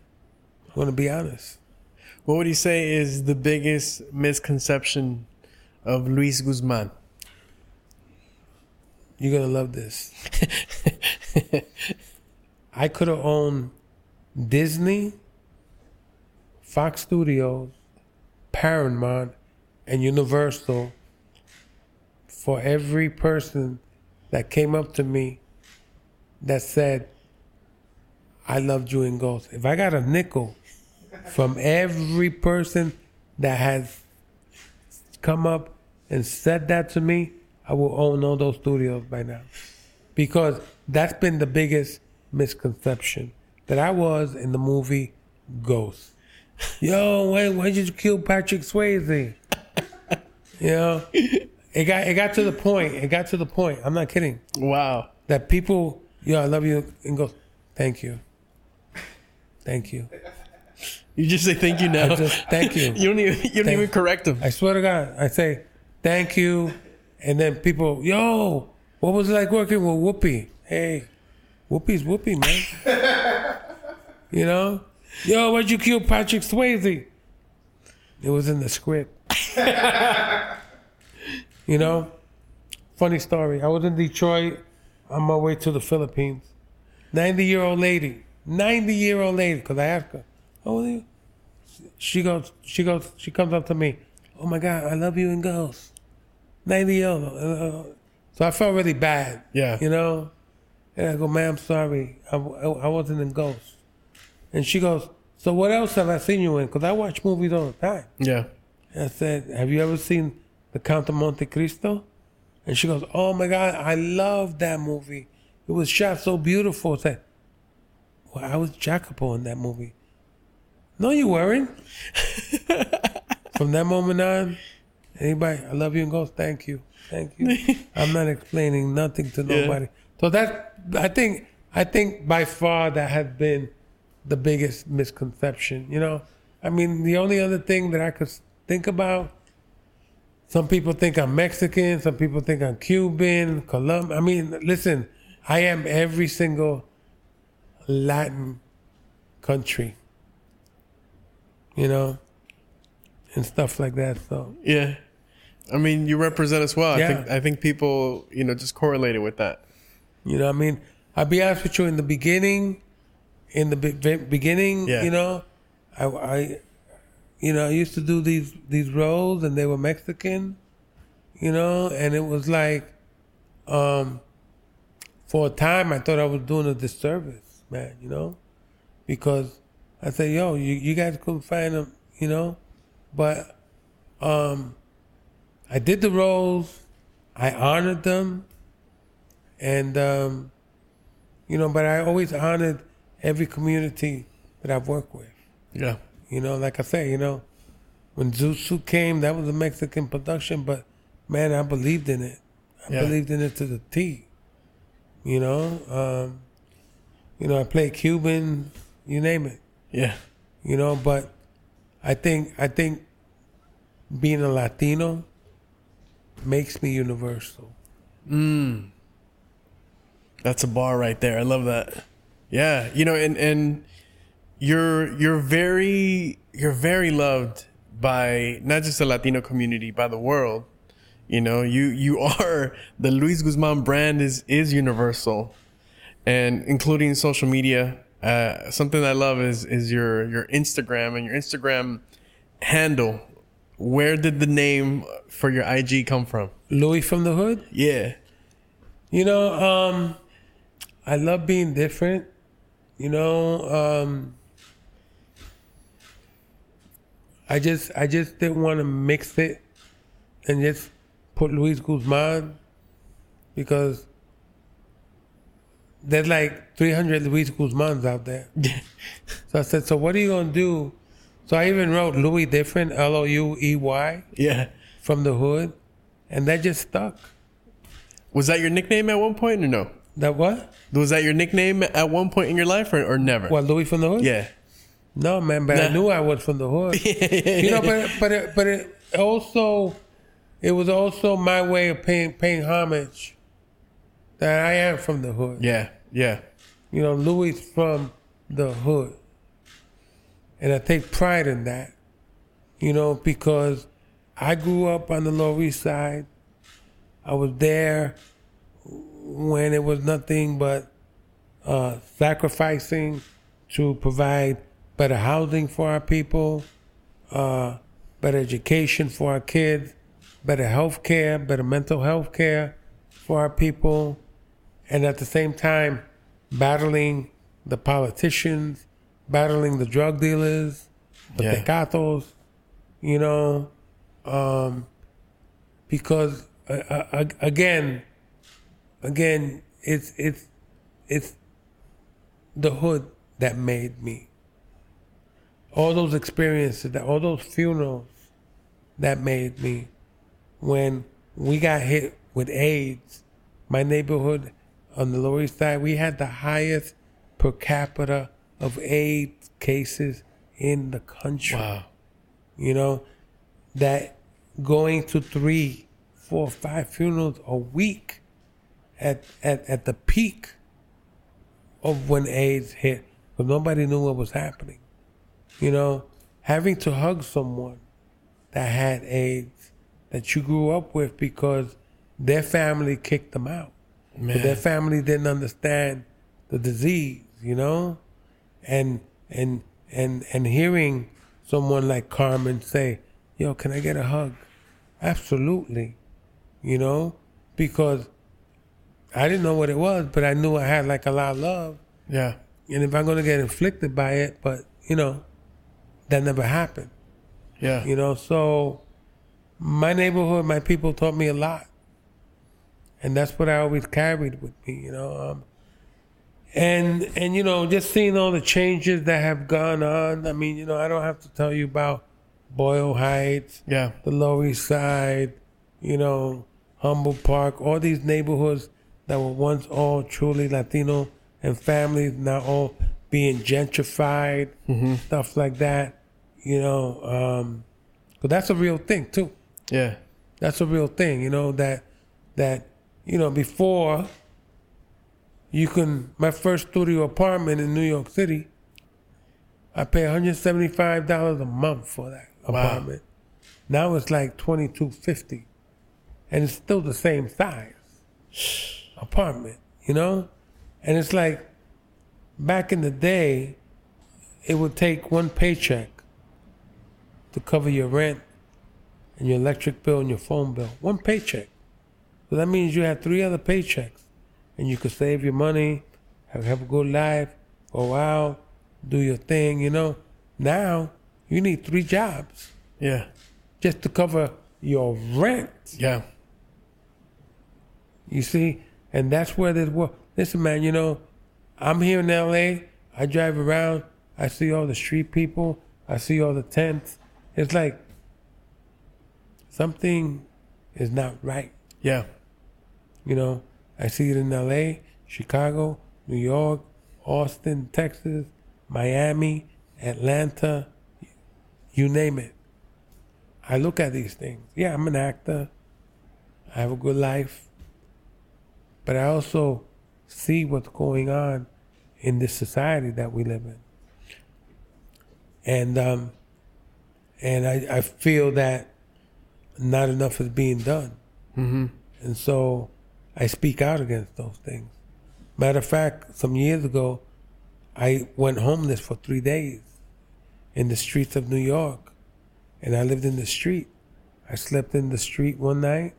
I want to be honest. What would you say is the biggest misconception of Luis Guzman? You're gonna love this. [laughs] I could have owned Disney, Fox Studios, Paramount, and Universal for every person that came up to me that said, I loved you in Ghost. If I got a nickel from every person that has come up and said that to me, I will own all those studios by now. Because that's been the biggest misconception. that I was in the movie Ghost. Yo, why why'd you kill Patrick Swayze? [laughs] You know, it got it got to the point. It got to the point. I'm not kidding. Wow. That people, yo, I love you, and goes, thank you, thank you. You just say thank you now. I just thank you. [laughs] you don't even you don't Thank- even correct them. I swear to God, I say thank you, and then people, yo, what was it like working with Whoopi? Hey, Whoopi's Whoopi, man. [laughs] you know, yo, why'd you kill Patrick Swayze? It was in the script. [laughs] you know, funny story. I was in Detroit on my way to the Philippines. Ninety year old lady, ninety year old lady, because I asked her, "How old are you?" she goes, she goes, she comes up to me. Oh my God, I love you in Ghost. 90 year old. Uh, So I felt really bad. Yeah. You know? And I go, man, I'm sorry. I, I, I wasn't in Ghost. And she goes, so what else have I seen you in? Because I watch movies all the time. Yeah. And I said, have you ever seen The Count of Monte Cristo? And she goes, oh my God, I love that movie. It was shot so beautiful. I said, well, I was Jacopo in that movie. No, you weren't. [laughs] From that moment on, anybody, I love you and goes, thank you, thank you. [laughs] I'm not explaining nothing to nobody. So that I think I think by far that has been the biggest misconception. You know, I mean, the only other thing that I could think about. Some people think I'm Mexican. Some people think I'm Cuban, Colombian. I mean, listen, I am every single Latin country. You know, and stuff like that. So Yeah. I mean, you represent us well. I Yeah. think I think people, you know, just correlated with that. You know, I mean, I'll be honest with you. In the beginning, in the be- beginning, Yeah. you know, I, I, you know, I used to do these these roles, and they were Mexican, you know, and it was like, um, for a time, I thought I was doing a disservice, man, you know, because I said, yo, you you guys couldn't find them, you know, but, um, I did the roles, I honored them and um, you know, but I always honored every community that I've worked with. Yeah. You know, like I say, you know, when Zoot Suit came, that was a Mexican production, but man, I believed in it. I Yeah. believed in it to the T. You know, um, you know, I played Cuban, you name it. Yeah. You know, but I think I think being a Latino makes me universal. That's a bar right there. I love that. Yeah, you know, and and you're you're very you're very loved by not just the Latino community, by the world. You know, you you [laughs] are the Luis Guzman brand is is universal, and including social media. Uh, something I love is is your your Instagram and your Instagram handle. Where did the name for your IG come from? Louis from the Hood. Yeah, You know, um, I love being different. You know, um, I just I just didn't want to mix it and just put Luis Guzman because there's like 300 Luis Guzmans out there. [laughs] So I said, so what are you gonna do? So I even wrote Louis different, L O U E Y, yeah. from the hood, and that just stuck. Was that your nickname at one point or no? That what? Was that your nickname at one point in your life or, or never? What Louis from the hood? Yeah. No, man, but I knew I was from the hood. [laughs] you know, but but it, but it also it was also my way of paying paying homage that I am from the hood. Yeah. Yeah. You know, Louis from the hood, and I take pride in that. You know, because I grew up on the Lower East Side. I was there when it was nothing but uh, sacrificing to provide better housing for our people, uh, better education for our kids, better health care, better mental health care for our people, and at the same time, battling the politicians, battling the drug dealers, the Yeah. tecatos, you know, um, because uh, uh, again, again, it's it's it's the hood that made me. All those experiences, that all those funerals that made me. When we got hit with AIDS, my neighborhood on the Lower East Side, we had the highest per capita of AIDS cases in the country. Wow. You know, that going to three, four, five funerals a week at, at, at the peak of when AIDS hit, because nobody knew what was happening. You know, having to hug someone that had AIDS that you grew up with because their family kicked them out. But their family didn't understand the disease, you know? And and and and hearing someone like Carmen say, Yo, can I get a hug? Absolutely. You know? Because I didn't know what it was, but I knew I had like a lot of love. Yeah. And if I'm gonna get inflicted by it, but you know, that never happened. Yeah. You know, so my neighborhood, my people taught me a lot. And that's what I always carried with me, you know. Um, and and you know, just seeing all the changes that have gone on. I mean, you know, I don't have to tell you about Boyle Heights, Yeah. the Lower East Side, you know, Humboldt Park, all these neighborhoods that were once all truly Latino and families now all being gentrified, stuff like that. You know, um, but that's a real thing too. Yeah. That's a real thing. You know that that you know before you can. My first studio apartment in New York City, I pay one hundred seventy five dollars a month for that Wow. apartment. Now it's like twenty two fifty, and it's still the same size apartment. You know, and it's like back in the day, it would take one paycheck to cover your rent and your electric bill and your phone bill. One paycheck. So that means you have three other paychecks and you could save your money, have, have a good life, go out, do your thing, you know. Now you need three jobs Yeah. just to cover your rent. Yeah. You see? And that's where this world. Listen, man, you know, I'm here in LA. I drive around. I see all the street people. I see all the tents. It's like something is not right. Yeah. You know, I see it in LA, Chicago, New York, Austin, Texas, Miami, Atlanta, you name it. I look at these things. Yeah, I'm an actor. I have a good life. But I also see what's going on in this society that we live in. And um, and I, I feel that not enough is being done. And so I speak out against those things. Matter of fact, some years ago, I went homeless for three days in the streets of New York. And I lived in the street. I slept in the street one night.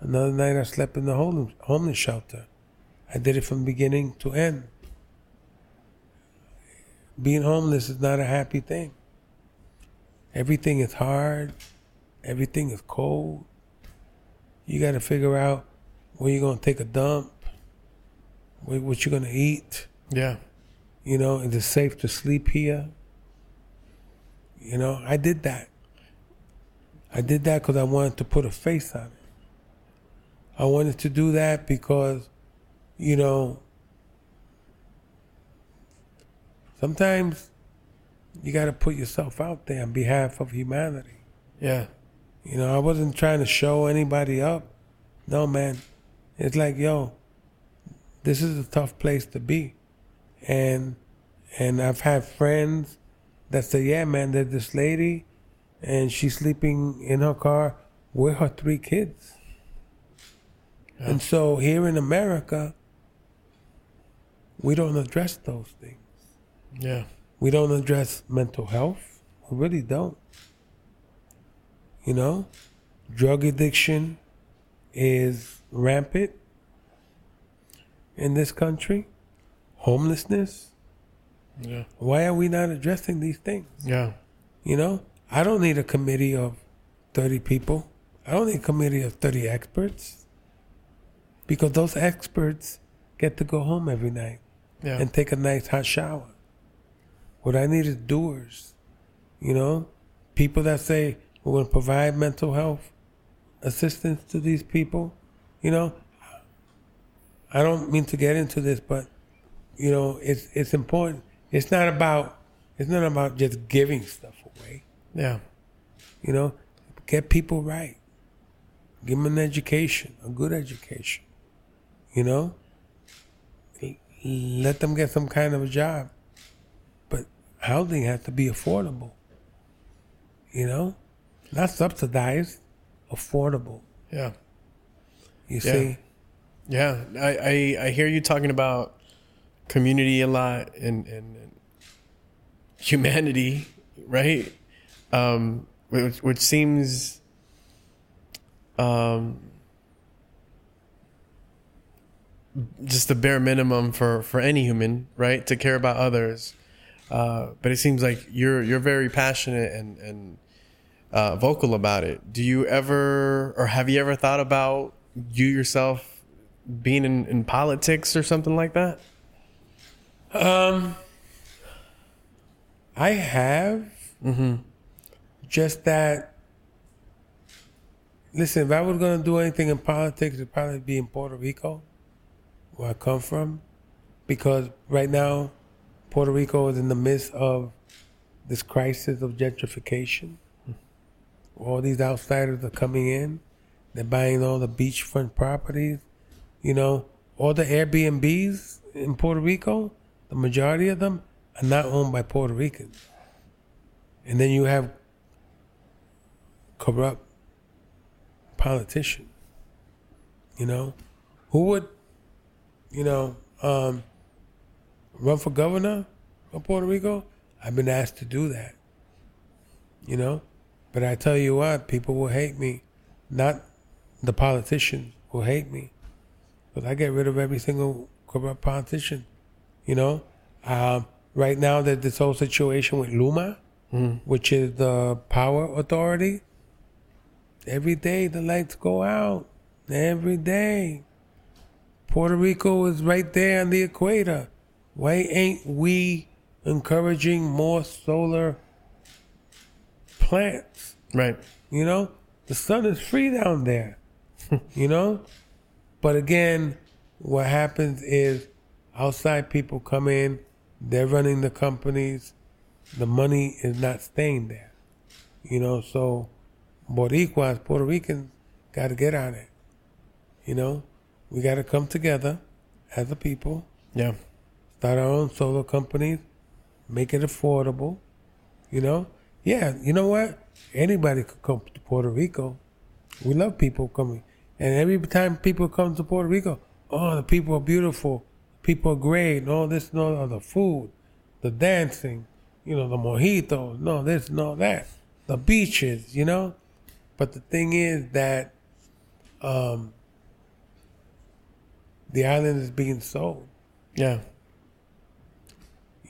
Another night I slept in the homeless, shelter. I did it from beginning to end. Being homeless is not a happy thing. Everything is hard. Everything is cold. You got to figure out where you're going to take a dump, where, what you're going to eat. Yeah. You know, is it safe to sleep here? You know, I did that. I did that because I wanted to put a face on it. I wanted to do that because, you know, sometimes you got to put yourself out there on behalf of humanity. Yeah. You know, I wasn't trying to show anybody up. No, man. It's like, yo, this is a tough place to be. And and I've had friends that say, yeah, man, there's this lady and she's sleeping in her car with her three kids. And so here in America, we don't address those things. Yeah. We don't address mental health. We really don't. You know, drug addiction is rampant in this country. Homelessness. Yeah. Why are we not addressing these things? Yeah. You know, I don't need a committee of 30 people. I don't need a committee of 30 experts. Because those experts get to go home every night Yeah. and take a nice hot shower. What I need is doers. You know, people that say we're going to provide mental health assistance to these people. You know, I don't mean to get into this, but you know, it's it's important. It's not about it's not about just giving stuff away. Yeah. You know, get people right. Give them an education, a good education. You know, let them get some kind of a job. But housing has to be affordable. You know, not subsidized, affordable. Yeah. You Yeah. see, Yeah. I, I, I hear you talking about community a lot and, and, and humanity, right? Um, which, which seems um, just the bare minimum for, for any human, right? To care about others. Uh, but it seems like you're you're very passionate and and uh, vocal about it. Do you ever or have you ever thought about you yourself being in, in politics or something like that? Um, I have. Just that. Listen, if I was going to do anything in politics, it'd probably be in Puerto Rico, where I come from, because right now, Puerto Rico is in the midst of this crisis of gentrification. All these outsiders are coming in. They're buying all the beachfront properties. You know, all the Airbnbs in Puerto Rico, the majority of them are not owned by Puerto Ricans. And then you have corrupt politicians. You know, who would, you know, um, run for governor of Puerto Rico? I've been asked to do that. You know, but I tell you what, people will hate me. Not the politicians will hate me, but I get rid of every single corrupt politician. You know, um, right now there's this whole situation with Luma, which is the power authority. Every day the lights go out. Every day. Puerto Rico is right there on the equator. Why ain't we encouraging more solar plants? Right. You know, the sun is free down there. [laughs] you know, but again, what happens is outside people come in, they're running the companies, the money is not staying there. You know, so Boricuas, Puerto Ricans, got to get on it. You know, we got to come together as a people, Yeah. start our own solar companies, make it affordable. You know, yeah, you know what? Anybody could come to Puerto Rico. We love people coming, and every time people come to Puerto Rico, oh, the people are beautiful, people are great, and all this and all that, the food, the dancing, you know, the mojitos, no this, no that, the beaches, you know. But the thing is that um, the island is being sold Yeah.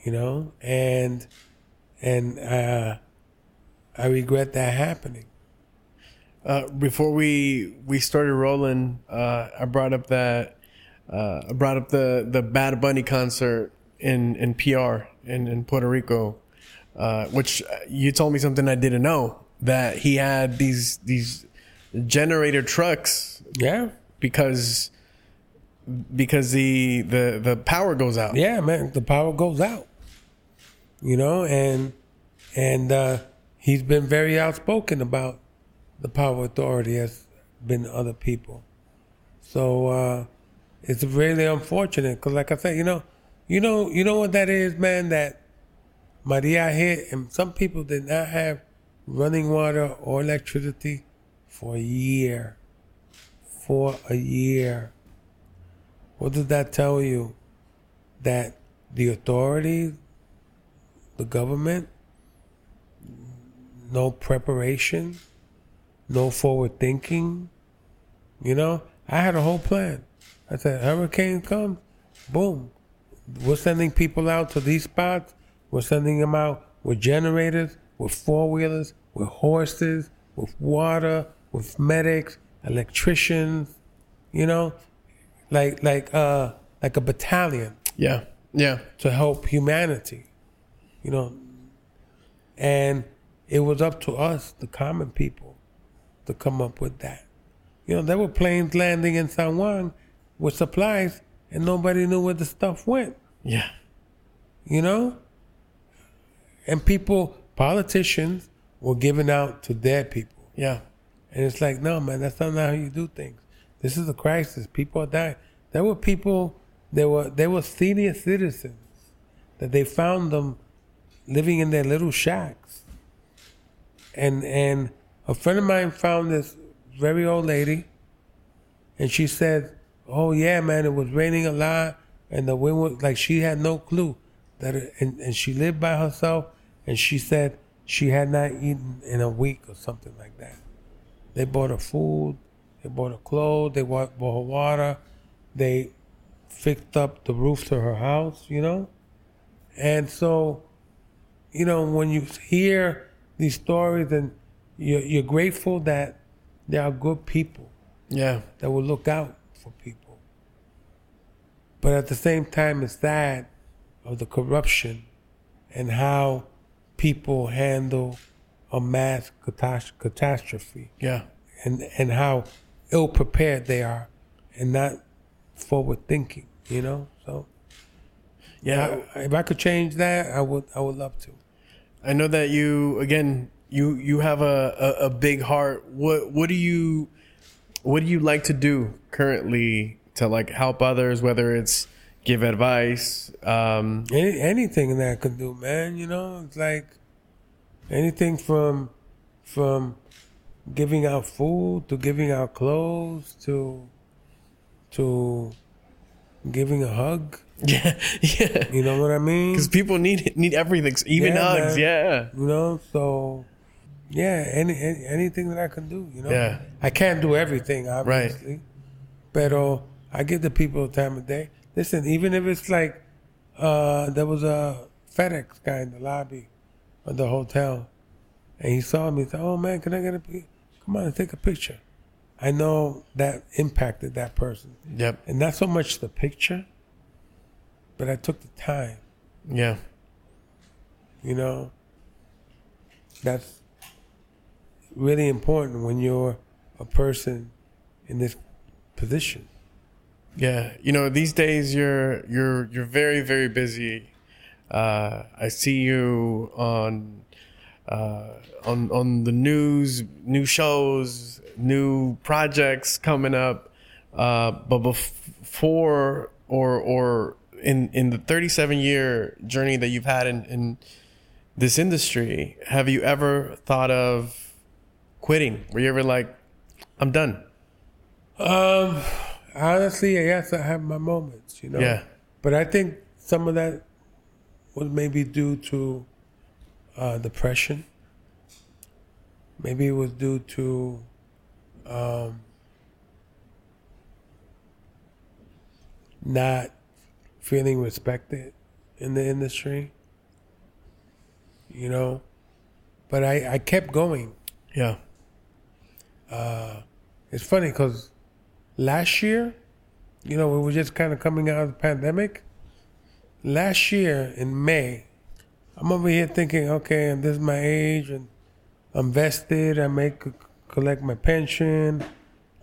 you know, and and uh, I regret that happening. Uh, before we we started rolling, uh, I brought up that uh, I brought up the the Bad Bunny concert in in PR in in Puerto Rico, uh, which you told me something I didn't know that he had these these generator trucks Yeah, because because the the the power goes out. yeah, man. The power goes out, you know, and and uh, he's been very outspoken about the power authority has been other people. So uh, it's really unfortunate because, like I said, you know, you know, you know what that is, man. That Maria hit, and some people did not have running water or electricity for a year. For a year. What does that tell you? That the authorities, the government, no preparation, no forward thinking. You know, I had a whole plan. I said, hurricane comes, boom. We're sending people out to these spots. We're sending them out with generators, with four wheelers, with horses, with water, with medics, electricians. You know, like like uh like a battalion Yeah, yeah, to help humanity. you know. And it was up to us, the common people, to come up with that. You know, there were planes landing in San Juan with supplies, and nobody knew where the stuff went. Yeah. You know, and people, politicians, were giving out to their people. Yeah. And it's like, no, man, that's not how you do things. This is a crisis. People are dying. There were people, there were there were senior citizens that they found them living in their little shacks. And and a friend of mine found this very old lady, and she said, "Oh yeah, man, it was raining a lot, and the wind was like she had no clue that, it, and and she lived by herself, and she said she had not eaten in a week or something like that. They bought her food, they bought her clothes, they bought, bought her water, they fixed up the roof to her house, you know, and so, you know, when you hear these stories and you're, you're grateful that there are good people Yeah. that will look out for people. But at the same time, it's that of the corruption and how people handle a mass catastrophe Yeah. and, and how ill prepared they are and not forward thinking, you know? So Yeah. I- if I could change that, I would I would love to. I know that you again you you have a, a, a big heart. What what do you what do you like to do currently to like help others, whether it's give advice, um, Any, anything that I could do, man. You know, it's like anything from from giving out food to giving out clothes to to giving a hug. [laughs] yeah, yeah, You know what I mean? because people need need everything, even Yeah, hugs. man. Yeah, You know, so yeah, any, any anything that I can do. You know, Yeah. I can't do everything, obviously, but uh, I give the people the time of day. Listen, even if it's like uh, there was a FedEx guy in the lobby of the hotel, and he saw me. He said, "Oh man, can I get a come on and take a picture?" I know that impacted that person, yep, and not so much the picture, but I took the time. yeah, You know, that's really important when you're a person in this position. yeah. You know, these days you're you're you're very very busy. Uh, I see you on uh, on on the news, new shows, new projects coming up. Uh, but before or or in in the 37 year journey that you've had in, in this industry, have you ever thought of quitting? Were you ever like, I'm done? Um, honestly, yes, I have my moments, you know. Yeah. But I think some of that was maybe due to uh, depression. Maybe it was due to um, not feeling respected in the industry. You know, but I, I kept going. Yeah. Uh, it's funny because last year, you know, we were just kind of coming out of the pandemic. Last year in May, I'm over here thinking, okay, and this is my age, and I'm vested. I make collect my pension.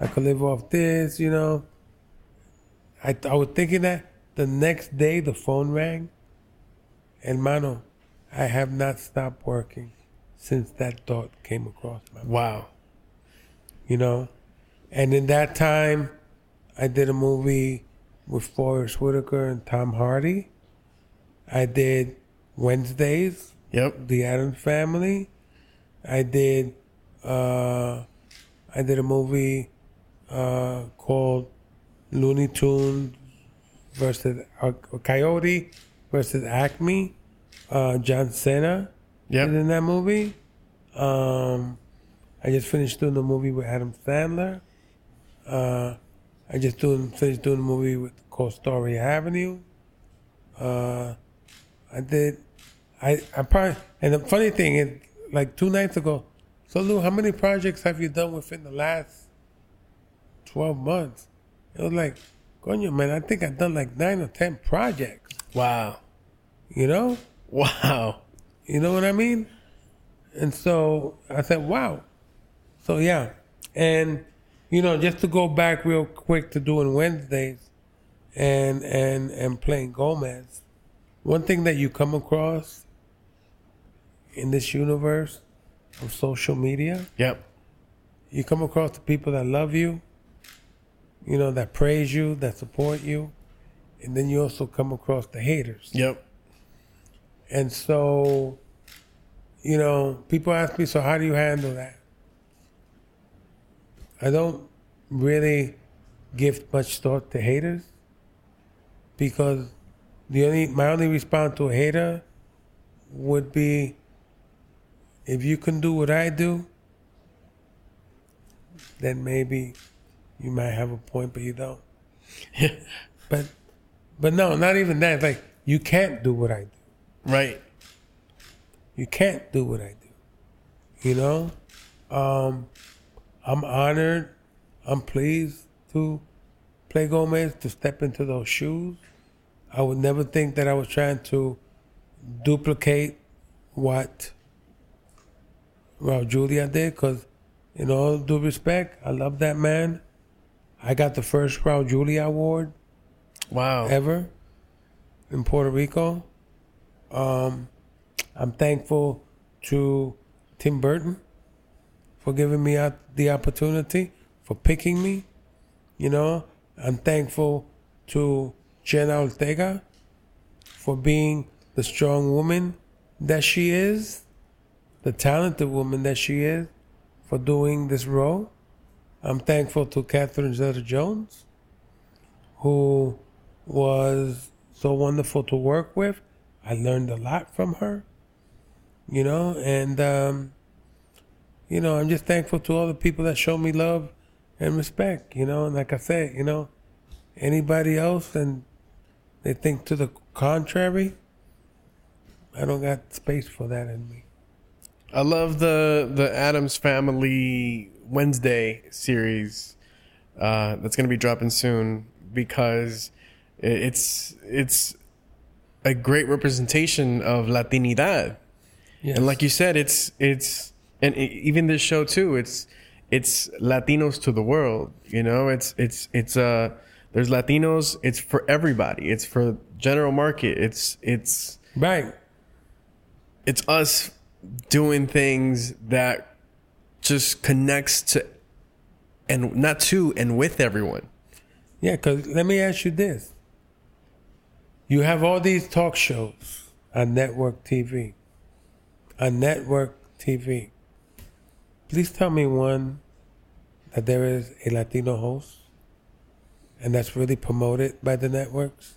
I could live off this, you know. I I was thinking that the next day the phone rang, and mano, I have not stopped working since that thought came across my mind Wow. You know. And in that time, I did a movie with Forest Whitaker and Tom Hardy. I did Wednesdays, Yep. The Addams Family. I did, uh, I did a movie uh, called Looney Tunes versus uh, Coyote versus Acme. Uh, John Cena Yep. in that movie. Um, I just finished doing the movie with Adam Sandler. Uh, I just doing finished doing the movie with called Story Avenue. Uh, I did. I I probably and the funny thing is, like two nights ago. So Lou, how many projects have you done within the last twelve months? It was like, coño, man, I think I've done like nine or ten projects. Wow. You know? Wow. You know what I mean? And so I said, wow. So yeah. And you know, just to go back real quick to doing Wednesdays and and and playing Gomez, one thing that you come across in this universe of social media, Yep. you come across the people that love you, you know, that praise you, that support you, and then you also come across the haters. Yep. And so, you know, people ask me, so how do you handle that? I don't really give much thought to haters because the only my only response to a hater would be if you can do what I do, then maybe you might have a point, but you don't. [laughs] but but no, not even that. Like you can't do what I do. Right. You can't do what I do. You know? Um, I'm honored. I'm pleased to play Gomez, to step into those shoes. I would never think that I was trying to duplicate what Raul Julia did, because, in all due respect, I love that man. I got the first Raul Julia award Wow. ever in Puerto Rico. Um, I'm thankful to Tim Burton for giving me the opportunity, for picking me. You know, I'm thankful to Jenna Ortega for being the strong woman that she is, the talented woman that she is, for doing this role. I'm thankful to Catherine Zeta Jones, who was so wonderful to work with. I learned a lot from her, you know, and, um, you know, I'm just thankful to all the people that show me love and respect, you know, and like I said, you know, anybody else and they think to the contrary, I don't got space for that in me. I love the the Addams Family Wednesday series uh, that's going to be dropping soon because it's it's a great representation of Latinidad. Yes. And like you said, it's it's and even this show too. It's it's Latinos to the world. You know, it's it's it's uh there's Latinos. It's for everybody. It's for general market. It's it's right. it's us doing things that just connects to and not to and with everyone. Yeah, because let me ask you this. You have all these talk shows on network TV. On network TV. Please tell me one that there is a Latino host and that's really promoted by the networks.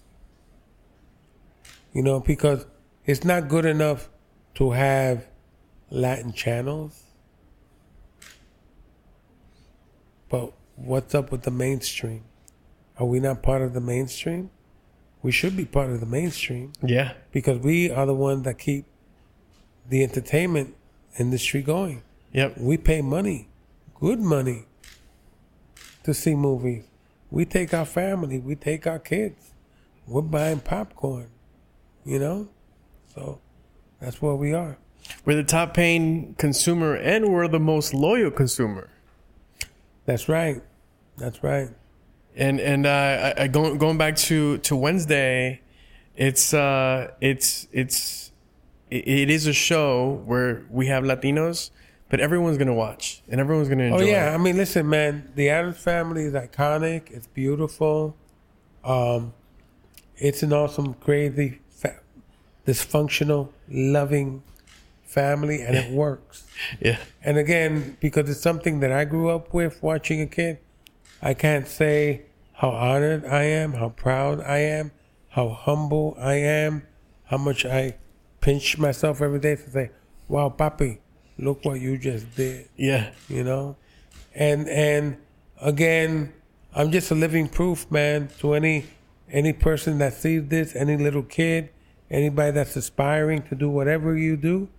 You know, because it's not good enough to have Latin channels. But what's up with the mainstream? Are we not part of the mainstream? We should be part of the mainstream Yeah. because we are the ones that keep the entertainment industry going. Yep. We pay money, good money, to see movies. We take our family, we take our kids. We're buying popcorn, you know? So that's where we are. We're the top paying consumer and we're the most loyal consumer. That's right. That's right. And and uh, I, I going going back to to Wednesday, it's uh it's it's it, it is a show where we have Latinos, but everyone's gonna watch and everyone's gonna enjoy. Oh yeah, it. I mean, listen, man. The Addams family is iconic. It's beautiful. Um, it's an awesome, crazy, fa- dysfunctional, loving family, and it [laughs] works. yeah. And again, because it's something that I grew up with, watching a kid, I can't say how honored I am, how proud I am, how humble I am, how much I pinch myself every day to say, "Wow, papi, look what you just did." Yeah. you know and and again i'm just a living proof man to any any person that sees this any little kid anybody that's aspiring to do whatever you do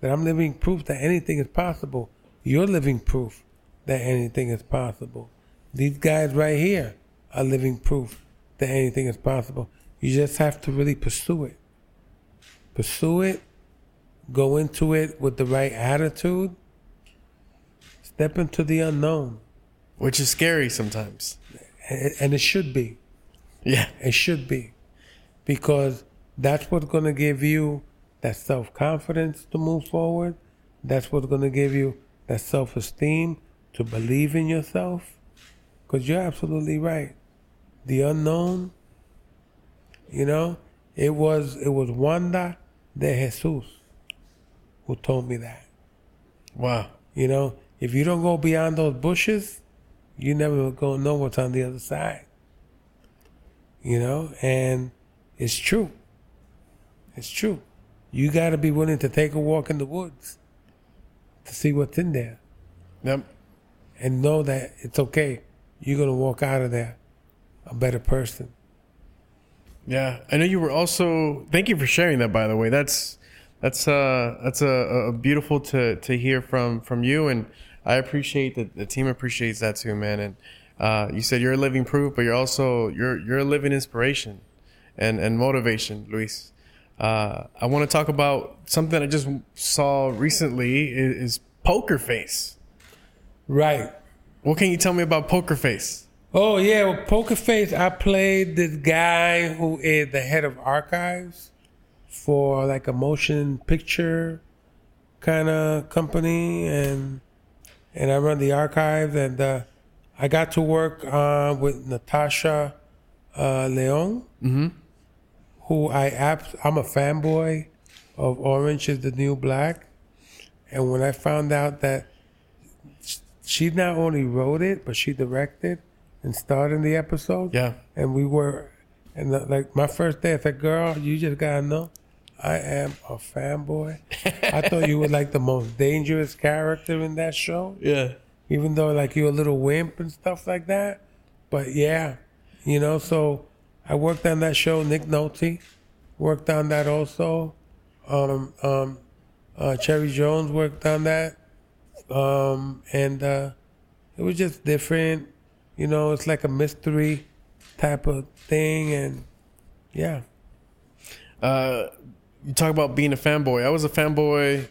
that i'm living proof that anything is possible you're living proof that anything is possible these guys right here are living proof that anything is possible you just have to really pursue it pursue it go into it with the right attitude, step into the unknown. Which is scary sometimes. And it should be. Yeah. It should be. Because that's what's going to give you that self confidence to move forward. That's what's going to give you that self esteem to believe in yourself. Because you're absolutely right. The unknown, you know, it was it was Wanda de Jesus who told me that. Wow. You know, if you don't go beyond those bushes, you never gonna know what's on the other side. You know, and it's true. It's true. You got to be willing to take a walk in the woods to see what's in there Yep. and know that it's okay. You're gonna walk out of there a better person. Yeah, I know you were also. Thank you for sharing that. By the way, that's that's uh that's a, a beautiful to to hear from from you, and I appreciate that the team appreciates that too, man. And uh, you said you're a living proof, but you're also you're you're a living inspiration and and motivation, Luis. Uh, I want to talk about something I just saw recently is, is Poker Face. Right. What can you tell me about Poker Face? Oh yeah, well, Poker Face. I played this guy who is the head of archives for like a motion picture kind of company, and and I run the archives, and uh, I got to work uh, with Natasha uh, Lyonne, who I abs- I'm a fanboy of Orange is the New Black, and when I found out that she not only wrote it, but she directed and starred in the episode. Yeah. And we were, and the, like my first day, I said, "Girl, you just gotta know, I am a fanboy. I thought you were like the most dangerous character in that show, Yeah. even though like you're a little wimp and stuff like that. But yeah, you know. So I worked on that show. Nick Nolte worked on that also. Um, um, uh, Cherry Jones worked on that um, and uh, it was just different. You know, it's like a mystery type of thing, and yeah, uh, you talk about being a fanboy. I was a fanboy,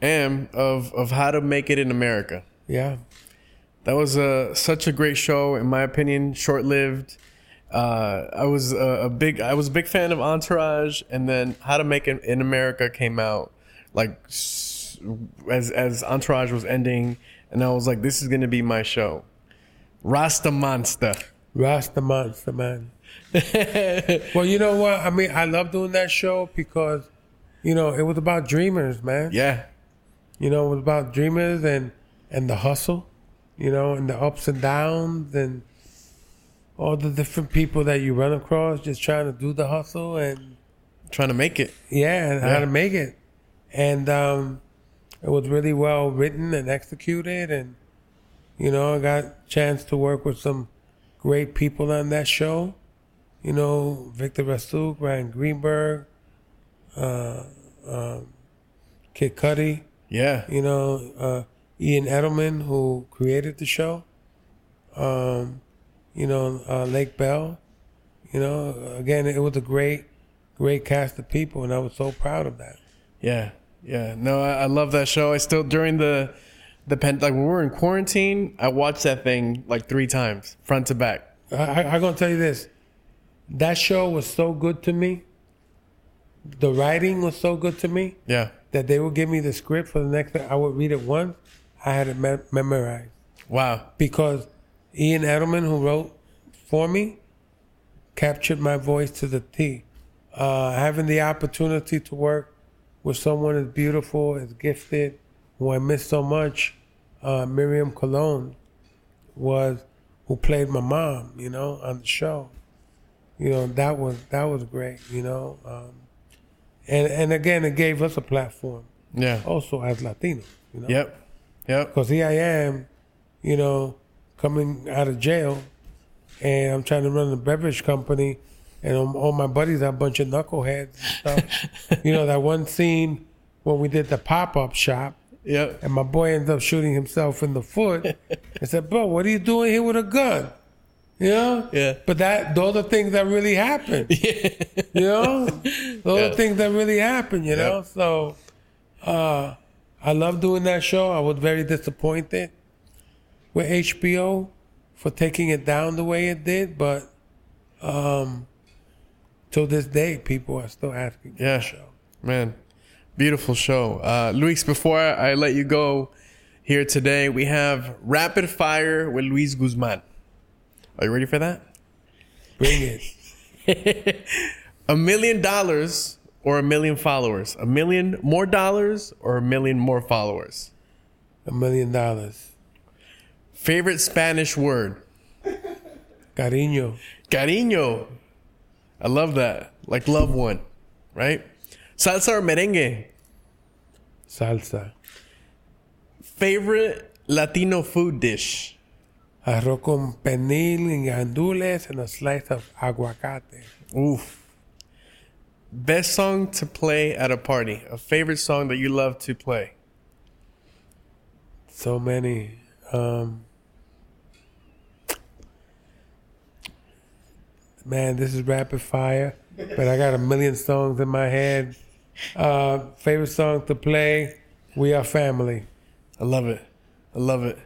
am of of How to Make It in America. yeah, That was a such a great show, in my opinion. Short lived. Uh, I was a, a big I was a big fan of Entourage, and then How to Make It in America came out like as as Entourage was ending, and I was like, this is gonna be my show. Rasta Monster. Rasta Monster man. [laughs] well, you know what? I mean, I love doing that show because, you know, it was about dreamers, man. Yeah, You know, it was about dreamers and and the hustle, you know, and the ups and downs and all the different people that you run across just trying to do the hustle and trying to make it. yeah, and Yeah. how to make it. And um, it was really well written and executed. And, you know, I got a chance to work with some great people on that show. You know, Victor Rasuk, Bryan Greenberg, uh, um, Kid Cudi, Yeah, you know, uh, Ian Edelman, who created the show. Um, you know, uh, Lake Bell. You know, again, it was a great, great cast of people, and I was so proud of that. Yeah, yeah. No, I, I love that show. I still during the the pen like when we were in quarantine, I watched that thing like three times, front to back. I, I, I'm gonna tell you this: that show was so good to me. The writing was so good to me Yeah. that they would give me the script for the next. I would read it once. I had it me- memorized Wow. because Ian Edelman, who wrote for me, captured my voice to the T. Uh, having the opportunity to work with someone as beautiful, as gifted, who I miss so much, uh, Miriam Colón, was who played my mom, you know, on the show. You know, that was that was great, you know. Um, and and again, it gave us a platform, Yeah. also as Latinos, you know. Yep. Yep. Because here I am, you know, coming out of jail, and I'm trying to run a beverage company, and all all my buddies are a bunch of knuckleheads and stuff. [laughs] you know, that one scene when we did the pop up shop, Yep. and my boy ends up shooting himself in the foot. I said, "Bro, what are you doing here with a gun?" You know? Yeah. But that those are things that really happen. You know? Those Yeah. are things that really happen, you know? So Uh, I love doing that show. I was very disappointed with HBO for taking it down the way it did, but um, till this day, people are still asking for Yeah. the show. Man, beautiful show. Uh, Luis, before I let you go here today, we have Rapid Fire with Luis Guzman. Are you ready for that? Bring it. [laughs] A million dollars or a million followers? A million more dollars or a million more followers? A million dollars. Favorite Spanish word? Cariño. Cariño. I love that. Like love one, right? Salsa or merengue? Salsa. Favorite Latino food dish? Arroz con pernil and gandules and a slice of aguacate. Oof. Best song to play at a party. A favorite song that you love to play. So many. Um, man, this is rapid fire, but I got a million songs in my head. Uh, favorite song to play? We are family. I love it. I love it.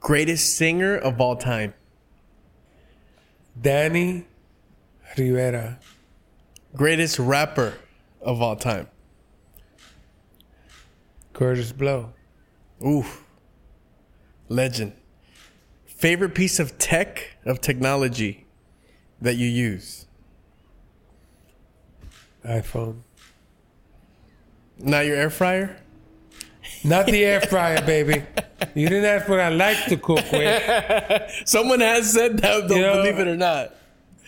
Greatest singer of all time. Danny Rivera. Greatest rapper of all time. Kurtis Blow. Oof. Legend. Favorite piece of tech, of technology that you use? iPhone. Not your air fryer? Not the air fryer, baby. You didn't ask what I like to cook with. [laughs] Someone has said that, though, You know- believe it or not.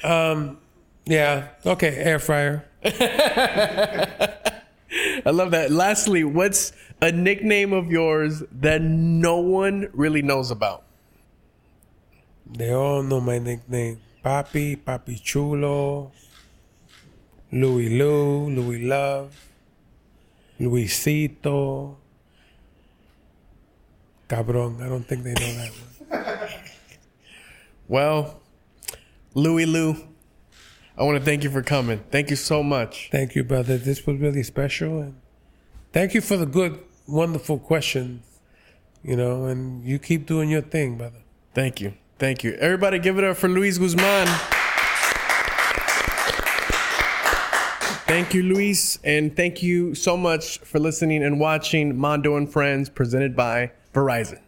Um, yeah. Okay, air fryer. [laughs] I love that. Lastly, what's a nickname of yours that no one really knows about? They all know my nickname. Papi, Papi Chulo, Louis Lou, Louis Love, Luisito. Cabron. I don't think they know that one. [laughs] Well, Louis Lou, I want to thank you for coming. Thank you so much. Thank you, brother. This was really special. And thank you for the good, wonderful questions. You know, and you keep doing your thing, brother. Thank you. Thank you. Everybody give it up for Luis Guzman. Thank you, Luis. And thank you so much for listening and watching Mondo and Friends presented by Verizon.